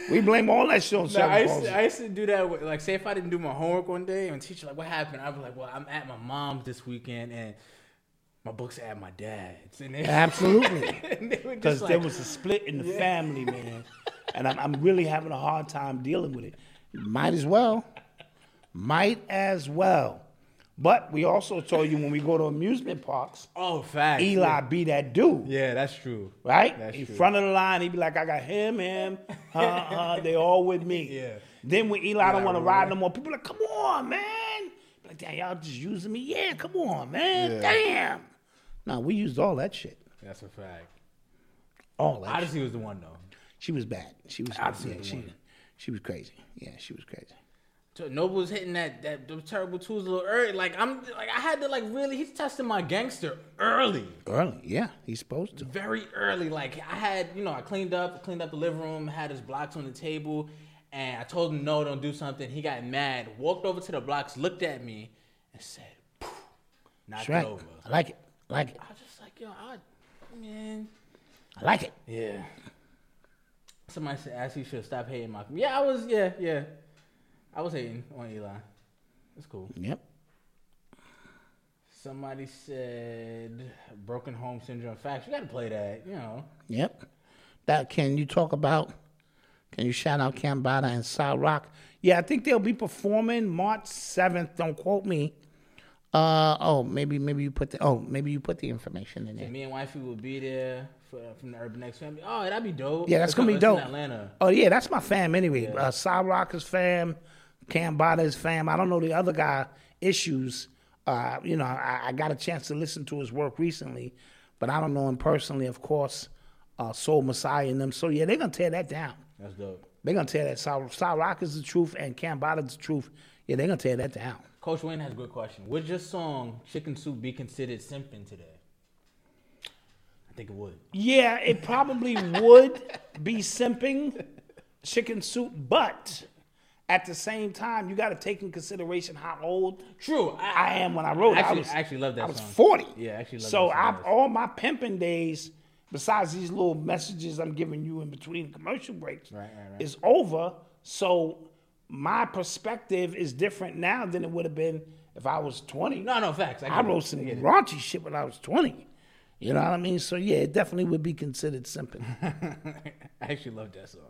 We blame all that shit on No, I used, to, I used to do that. With, like, say if I didn't do my homework one day, and teacher like, "What happened?" I'd be like, "Well, I'm at my mom's this weekend, and my books at my dad's. And they, Absolutely. and they were Because just there was a split in the family, man. And I'm, I'm really having a hard time dealing with it. Might as well. Might as well. But we also told you when we go to amusement parks, oh, fact. Eli be that dude. Yeah, that's true. Right? That's in true. front of the line, he'd be like, I got him, him, uh, uh, they all with me. Yeah. Then when Eli don't want to ride no more, people like, come on, man. Be Like, damn, y'all just using me? Yeah, come on, man. Damn. No, we used all that shit. That's a fact. All that shit. Was the one though. She was bad. She was Odyssey yeah, she, she was crazy. Yeah, she was crazy. So Noble was hitting that that those terrible twos a little early. Like I'm like I had to like really he's testing my gangster early. Early, yeah, he's supposed to. Very early. Like I had, you know, I cleaned up, cleaned up the living room, had his blocks on the table, and I told him no, don't do something. He got mad, walked over to the blocks, looked at me, and said, knocked right. it over. I like it. I like it. I was just like, yo, I man. I like it. Yeah. Somebody said Ashley should stop hating Malcolm. Yeah, I was yeah, yeah. I was hating on Eli. It's cool. Yep. Somebody said broken home syndrome facts. You gotta play that, you know. Yep. That can you talk about? Can you shout out Cambada and South Rock? Yeah, I think they'll be performing March seventh. Don't quote me. Uh oh, maybe maybe you put the oh maybe you put the information in there. Me and wifey will be there for, from the Urban X family. Oh, that'd be dope. Yeah, that's It's gonna be dope. Atlanta. Oh yeah, that's my fam anyway. Uh, South Rockers fam, Cambada's fam. I don't know the other guy issues. Uh, you know, I, I got a chance to listen to his work recently, but I don't know him personally. Of course, uh, Soul Messiah and them. So yeah, they're gonna tear that down. That's dope. They're gonna tear that. South, South Rock is the truth, and Cambada's the truth. Yeah, they're gonna tear that down. Coach Wayne has a good question. Would your song Chicken Soup be considered simping today? I think it would. Yeah, it probably would be simping chicken soup, but at the same time, you got to take in consideration how old True. I am when I wrote it. Actually- I was, I actually love that I was song. 40. Yeah, I actually love So that song. I, all my pimping days, besides these little messages I'm giving you in between commercial breaks, Right, right, right. is over. So my perspective is different now than it would have been if I was 20. No, no, facts. I, I wrote some I raunchy shit when I was 20. You know what I mean? So yeah, it definitely would be considered simping. I actually love that song.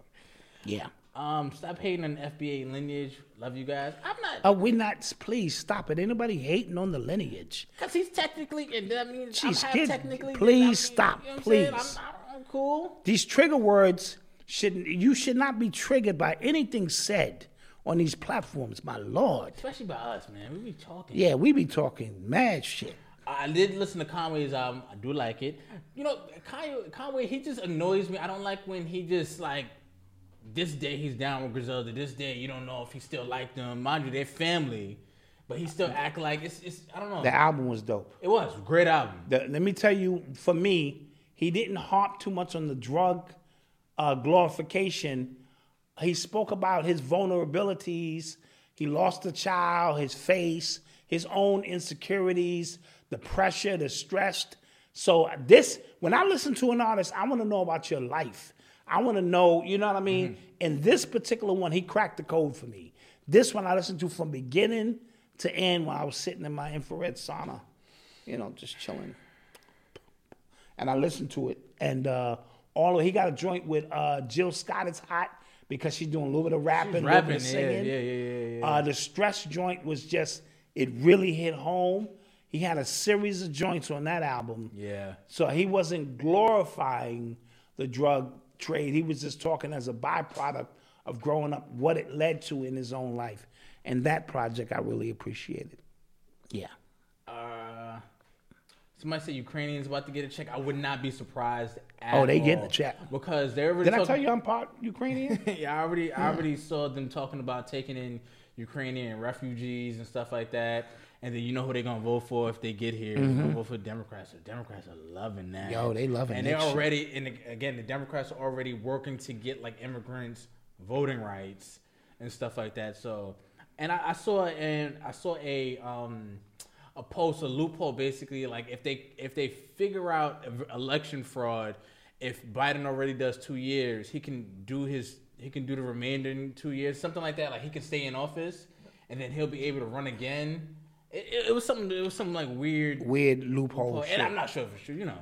yeah. Um, stop hating on FBA lineage. Love you guys. I'm not Uh, we're not. Please stop it. Anybody hating on the lineage? because he's technically, and that means Jeez, I'm kid, technically. please I mean, stop, you know what I'm please. I'm, I'm cool. These trigger words shouldn't. You should not be triggered by anything said on these platforms. My lord. Especially by us, man. We be talking. Yeah, we be talking mad shit. I did listen to Conway's album. I do like it. You know, Kanye, Conway, he just annoys me. I don't like when he just like this day he's down with Griselda. This day you don't know if he still like them. Mind you, they're family, but he still act like it's. it's I don't know. The album was dope. it was great album. The- let me tell you, for me, he didn't harp too much on the drug uh, glorification. He spoke about his vulnerabilities. He lost a child, his face, his own insecurities, the pressure, the stress. So this, when I listen to an artist, I want to know about your life. I want to know, you know what I mean? And this particular one, he cracked the code for me. This one I listened to from beginning to end while I was sitting in my infrared sauna, you know, just chilling and I listened to it. And uh, all of, he got a joint with uh, Jill Scott. It's hot because she's doing a little bit of rapping, a little bit rapping, of singing. yeah, yeah, yeah, yeah. Uh, the stress joint was just it really hit home. He had a series of joints on that album. Yeah. So he wasn't glorifying the drug trade. He was just talking as a byproduct of growing up, what it led to in his own life. And that project I really appreciated. Yeah. Uh, somebody said Ukrainians about to get a check. I would not be surprised. At Oh, they getting all. a check. because they already. Did I tell you I'm part Ukrainian? yeah, I already, I already saw them talking about taking in Ukrainian refugees and stuff like that. And then you know who they're gonna vote for if they get here. They're gonna vote for Democrats. So Democrats are loving that. Mm-hmm. Yo, they loving that. And they're shit. already, and again, the Democrats are already working to get like immigrants voting rights and stuff like that. So, and I, I saw and I saw a um a post, a loophole, basically like if they if they figure out election fraud, if Biden already does two years, he can do his he can do the remainder in two years, something like that. Like he can stay in office, and then he'll be able to run again. It, it, was something. It was something like weird. Weird loophole. and shit. I'm not sure if it's true. You know,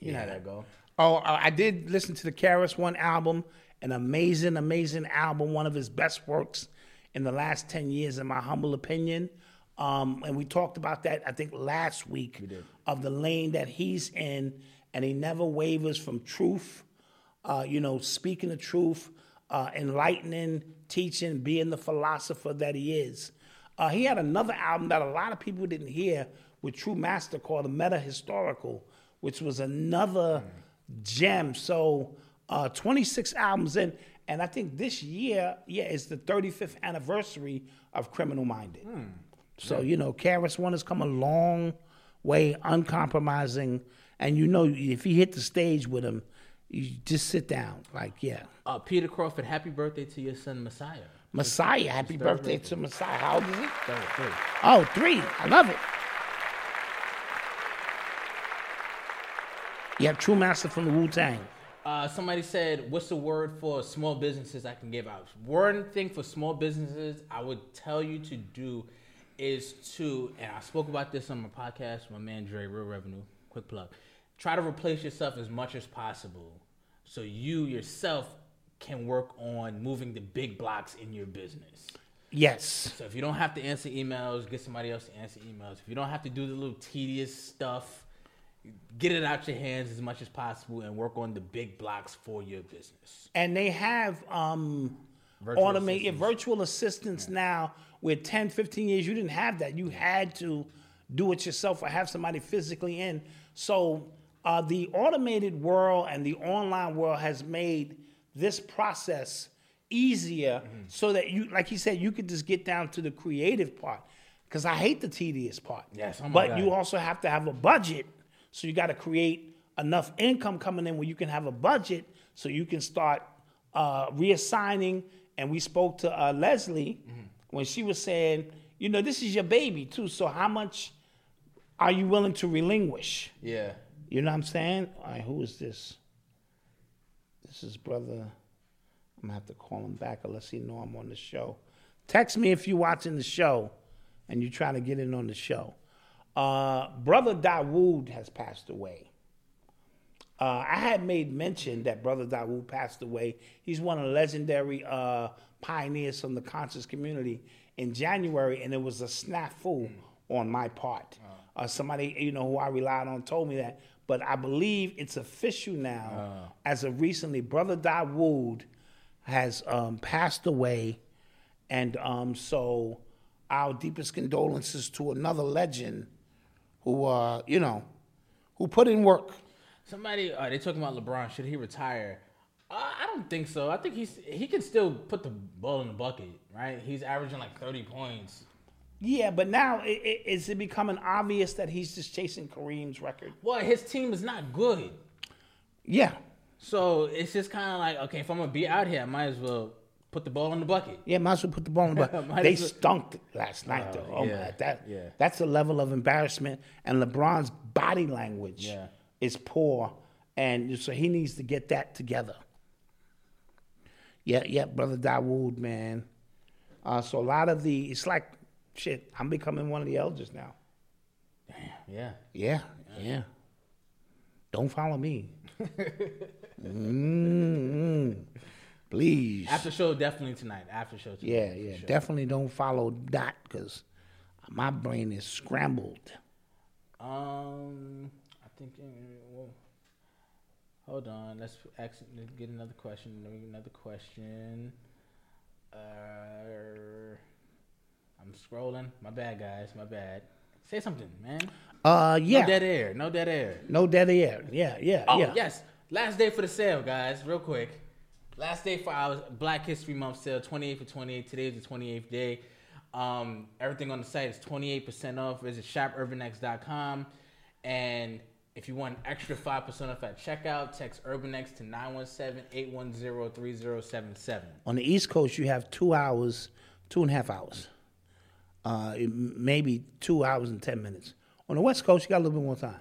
you know how that go. Oh, I did listen to the KRS-One album, an amazing, amazing album, one of his best works in the last 10 years, in my humble opinion. Um, and we talked about that, I think, last week of the lane that he's in, and he never wavers from truth, uh, you know, speaking the truth, uh, enlightening, teaching, being the philosopher that he is. Uh, he had another album that a lot of people didn't hear with True Master called The Meta Historical, which was another gem. So uh, 26 albums in, and I think this year, yeah, is the 35th anniversary of Criminal Minded. So you know, KRS-One has come a long way, uncompromising, and you know, if you hit the stage with him, you just sit down, like yeah. Uh, Peter Crawford, happy birthday to your son Messiah. Messiah, happy third birthday birthday. to Messiah. How old is he? Third, third. Oh, three. I love it. Yeah, True Master from the Wu Tang. Uh, somebody said, "What's the word for small businesses I can give out?" One thing for small businesses I would tell you to do is to, and I spoke about this on my podcast, my man Dre, Real Revenue. Quick plug: try to replace yourself as much as possible, so you yourself can work on moving the big blocks in your business. Yes. So if you don't have to answer emails, get somebody else to answer emails. If you don't have to do the little tedious stuff, get it out your hands as much as possible and work on the big blocks for your business. And they have um Virtual automated assistants. virtual assistants now with 10, 15 years, you didn't have that. You had to do it yourself or have somebody physically in. So uh, the automated world and the online world has made this process easier Mm-hmm. so that you, like you said, you could just get down to the creative part. Because I hate the tedious part. Yes, oh but God. you also have to have a budget. So you got to create enough income coming in where you can have a budget so you can start uh, reassigning. And we spoke to uh, Leslie when she was saying, you know, this is your baby too. So how much are you willing to relinquish? Yeah. You know what I'm saying? All right, who is this? This is brother. I'm gonna have to call him back unless he know I'm on the show. Text me if you're watching the show and you're trying to get in on the show. Uh, brother Dawood has passed away. Uh, I had made mention that Brother Dawood passed away. He's one of the legendary uh, pioneers from the conscious community in January, and it was a snafu on my part. Uh, somebody you know who I relied on told me that, but I believe it's official now. As of recently, Brother Dawood has um, passed away, and um, so our deepest condolences to another legend who, uh, you know, who put in work. Somebody, uh, they talking about LeBron. Should he retire? Uh, I don't think so. I think he's he can still put the ball in the bucket, right? He's averaging like thirty points. Yeah, but now i i is it becoming obvious that he's just chasing Kareem's record? Well, his team is not good, Yeah, so it's just kind of like, okay, if I'm gonna be out here, I might as well put the ball in the bucket. yeah, might as well put the ball in the bucket. they well- stunk last night, Oh, though. Oh yeah, my, that yeah. that's a level of embarrassment, and LeBron's body language Yeah. is poor, and so he needs to get that together. Yeah, yeah, brother Dawood, man. Uh, so a lot of the, it's like, shit, I'm becoming one of the elders now. Yeah. Yeah, yeah. Don't follow me. mm Please. After show, definitely tonight. After show tonight. yeah, yeah. sure. Definitely don't follow that because my brain is scrambled. Um, I think. uh, Well, hold on. Let's ask, let's get another question. Let me get Another question. Uh, I'm scrolling. My bad, guys. My bad. Say something, man. Uh, yeah. No dead air. No dead air. No dead air. Yeah, yeah, Oh yeah. yes. Last day for the sale, guys. Real quick. Last day for our Black History Month sale. 28 for 28. Today is the 28th day. Um, everything on the site is 28% off. Visit shopurbanx.com. And if you want an extra 5% off at checkout, text UrbanX to 917-810-3077. On the East Coast, you have two hours, two and a half hours. Uh, maybe two hours and 10 minutes. On the West Coast, you got a little bit more time.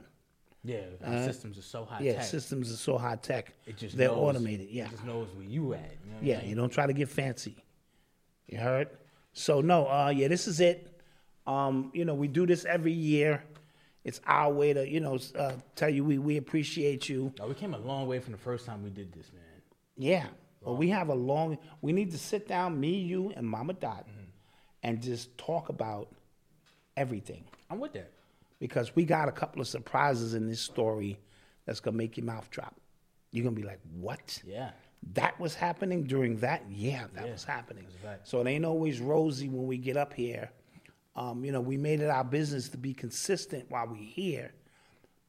Yeah, our systems are so high Uh, yeah, tech. systems are so high tech. It just They're knows, automated. Yeah. It just knows where you at. You know what I Yeah, mean? you don't try to get fancy. You heard? So no, uh, yeah, this is it. Um, you know, we do this every year. It's our way to, you know, uh, tell you we, we appreciate you. No, we came a long way from the first time we did this, man. Yeah. Well, we have a long. We need to sit down, me, you, and Mama Dot, and just talk about everything I'm with that. because we got a couple of surprises in this story that's gonna make your mouth drop. You're gonna be like, "What? Yeah. That was happening during that? Yeah, that Yeah, was happening." So it ain't always rosy when we get up here. Um, you know, we made it our business to be consistent while we're here.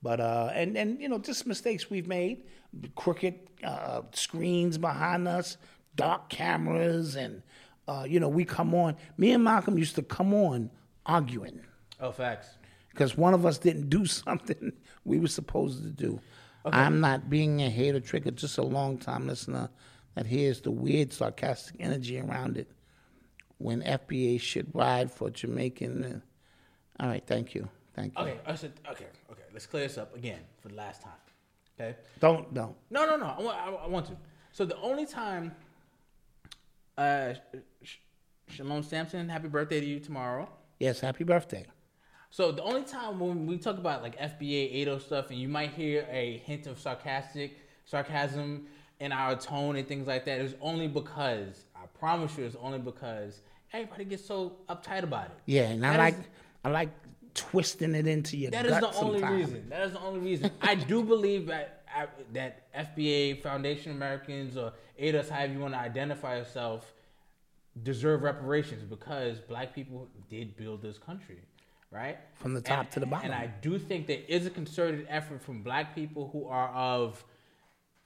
But uh, and and you know, just mistakes we've made, crooked uh, screens behind us, dark cameras, and uh, you know, we come on. Me and Malcolm used to come on arguing Oh, facts. because one of us didn't do something we were supposed to do. I'm not being a hater trigger, just a long time listener that hears the weird sarcastic energy around it. When FBA should ride for Jamaican. uh, all right, thank you, thank you. Okay, I said, okay, okay. Let's clear this up again for the last time. Okay. Don't don't. No, no, no. I want, I, I want to. So the only time, uh, Sh- Shalom Sampson, happy birthday to you tomorrow. Yes, happy birthday. So the only time when we talk about like FBA 80 stuff, and you might hear a hint of sarcastic sarcasm in our tone and things like that, is only because I promise you, it's only because everybody gets so uptight about it. Yeah, and I That like is- I like twisting it into your That is the only reason. That is the only reason. I do believe that I- that FBA, Foundation Americans, or ADOS, however you want to identify yourself, deserve reparations because black people did build this country, right? From the top And- to the bottom. And I do think there is a concerted effort from black people who are of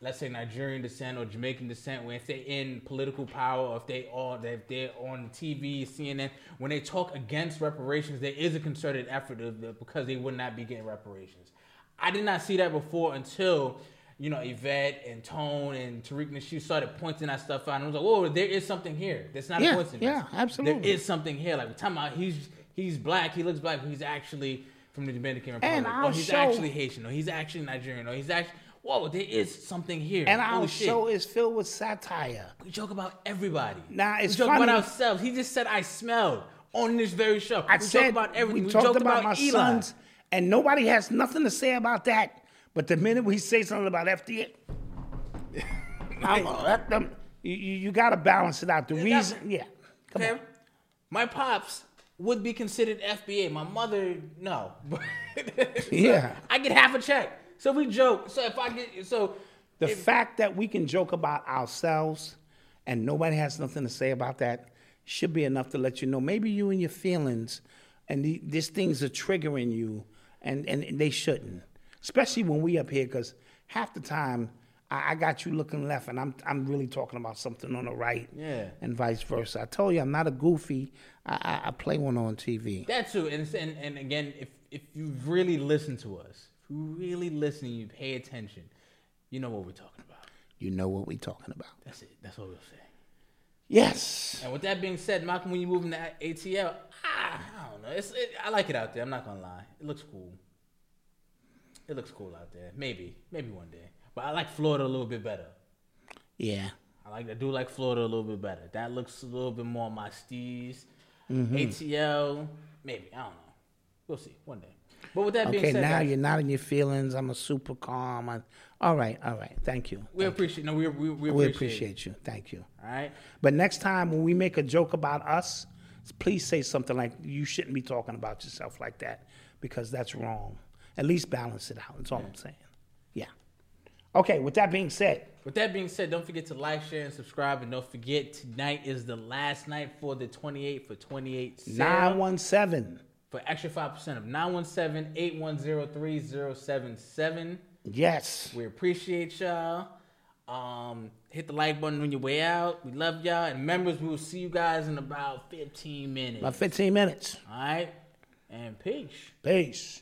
let's say Nigerian descent or Jamaican descent, when if they're in political power, or if they are if they're on TV, CNN, when they talk against reparations, there is a concerted effort of, because they would not be getting reparations. I did not see that before until you know Yvette and Tone and Tariq Nasheed started pointing that stuff out, and I was like, "Whoa, there is something here. That's not Yeah, a coincidence. yeah, absolutely. There is something here. Like we're talking about, he's he's black, he looks black, but he's actually from the Dominican Republic, And or our he's show- actually Haitian, or he's actually Nigerian, or he's actually whoa, there is something here. And Holy our shit. show is filled with satire. We joke about everybody. Nah, it's we joke funny. about ourselves. He just said I smelled on this very show. I we said joke about everything. we, We, talked about, about, my Eli. sons, and nobody has nothing to say about that. But the minute we say something about FBA, I'm, you, you, got to balance it out. The reason, yeah, come Okay, on. my pops would be considered FBA. My mother, no. Yeah. I get half a check. So we joke. So if I get so The fact that we can joke about ourselves and nobody has nothing to say about that should be enough to let you know maybe you and your feelings and the, these things are triggering you and, and they shouldn't. Especially when we up here because half the time I, I got you looking left and I'm, I'm really talking about something on the right Yeah. and vice versa. I told you I'm not a goofy. I, I, I play one on TV. That too, and, and and again, if if you really listen to us, if you really listen, you pay attention, you know what we're talking about. You know what we're talking about. That's it. That's what we'll say. Yes. And with that being said, Malcolm, when you move into ATL, ah, I don't know. It's it, I like it out there. I'm not gonna lie. It looks cool. It looks cool out there. Maybe, maybe one day. But I like Florida a little bit better. Yeah. I like I do like Florida a little bit better. That looks a little bit more my steez. Mm-hmm. ATL, maybe. I don't know. We'll see one day. But with that being Okay, said, now guys, you're not in your feelings. I'm a super calm. I, all right, all right. Thank you. we appreciate no, we we, we appreciate, We appreciate you. Thank you. All right. But next time when we make a joke about us, please say something like, you shouldn't be talking about yourself like that because that's wrong. At least balance it out. That's all I'm saying. Yeah. Okay, with that being said, With that being said, don't forget to like, share, and subscribe. And don't forget, tonight is the last night for the 28 for 28 sale 917. For extra 5% of 917 810 3077. Yes. We appreciate y'all. Um, hit the like button on your way out. We love y'all. And members, we will see you guys in about 15 minutes. About 15 minutes. All right? And peace. Peace.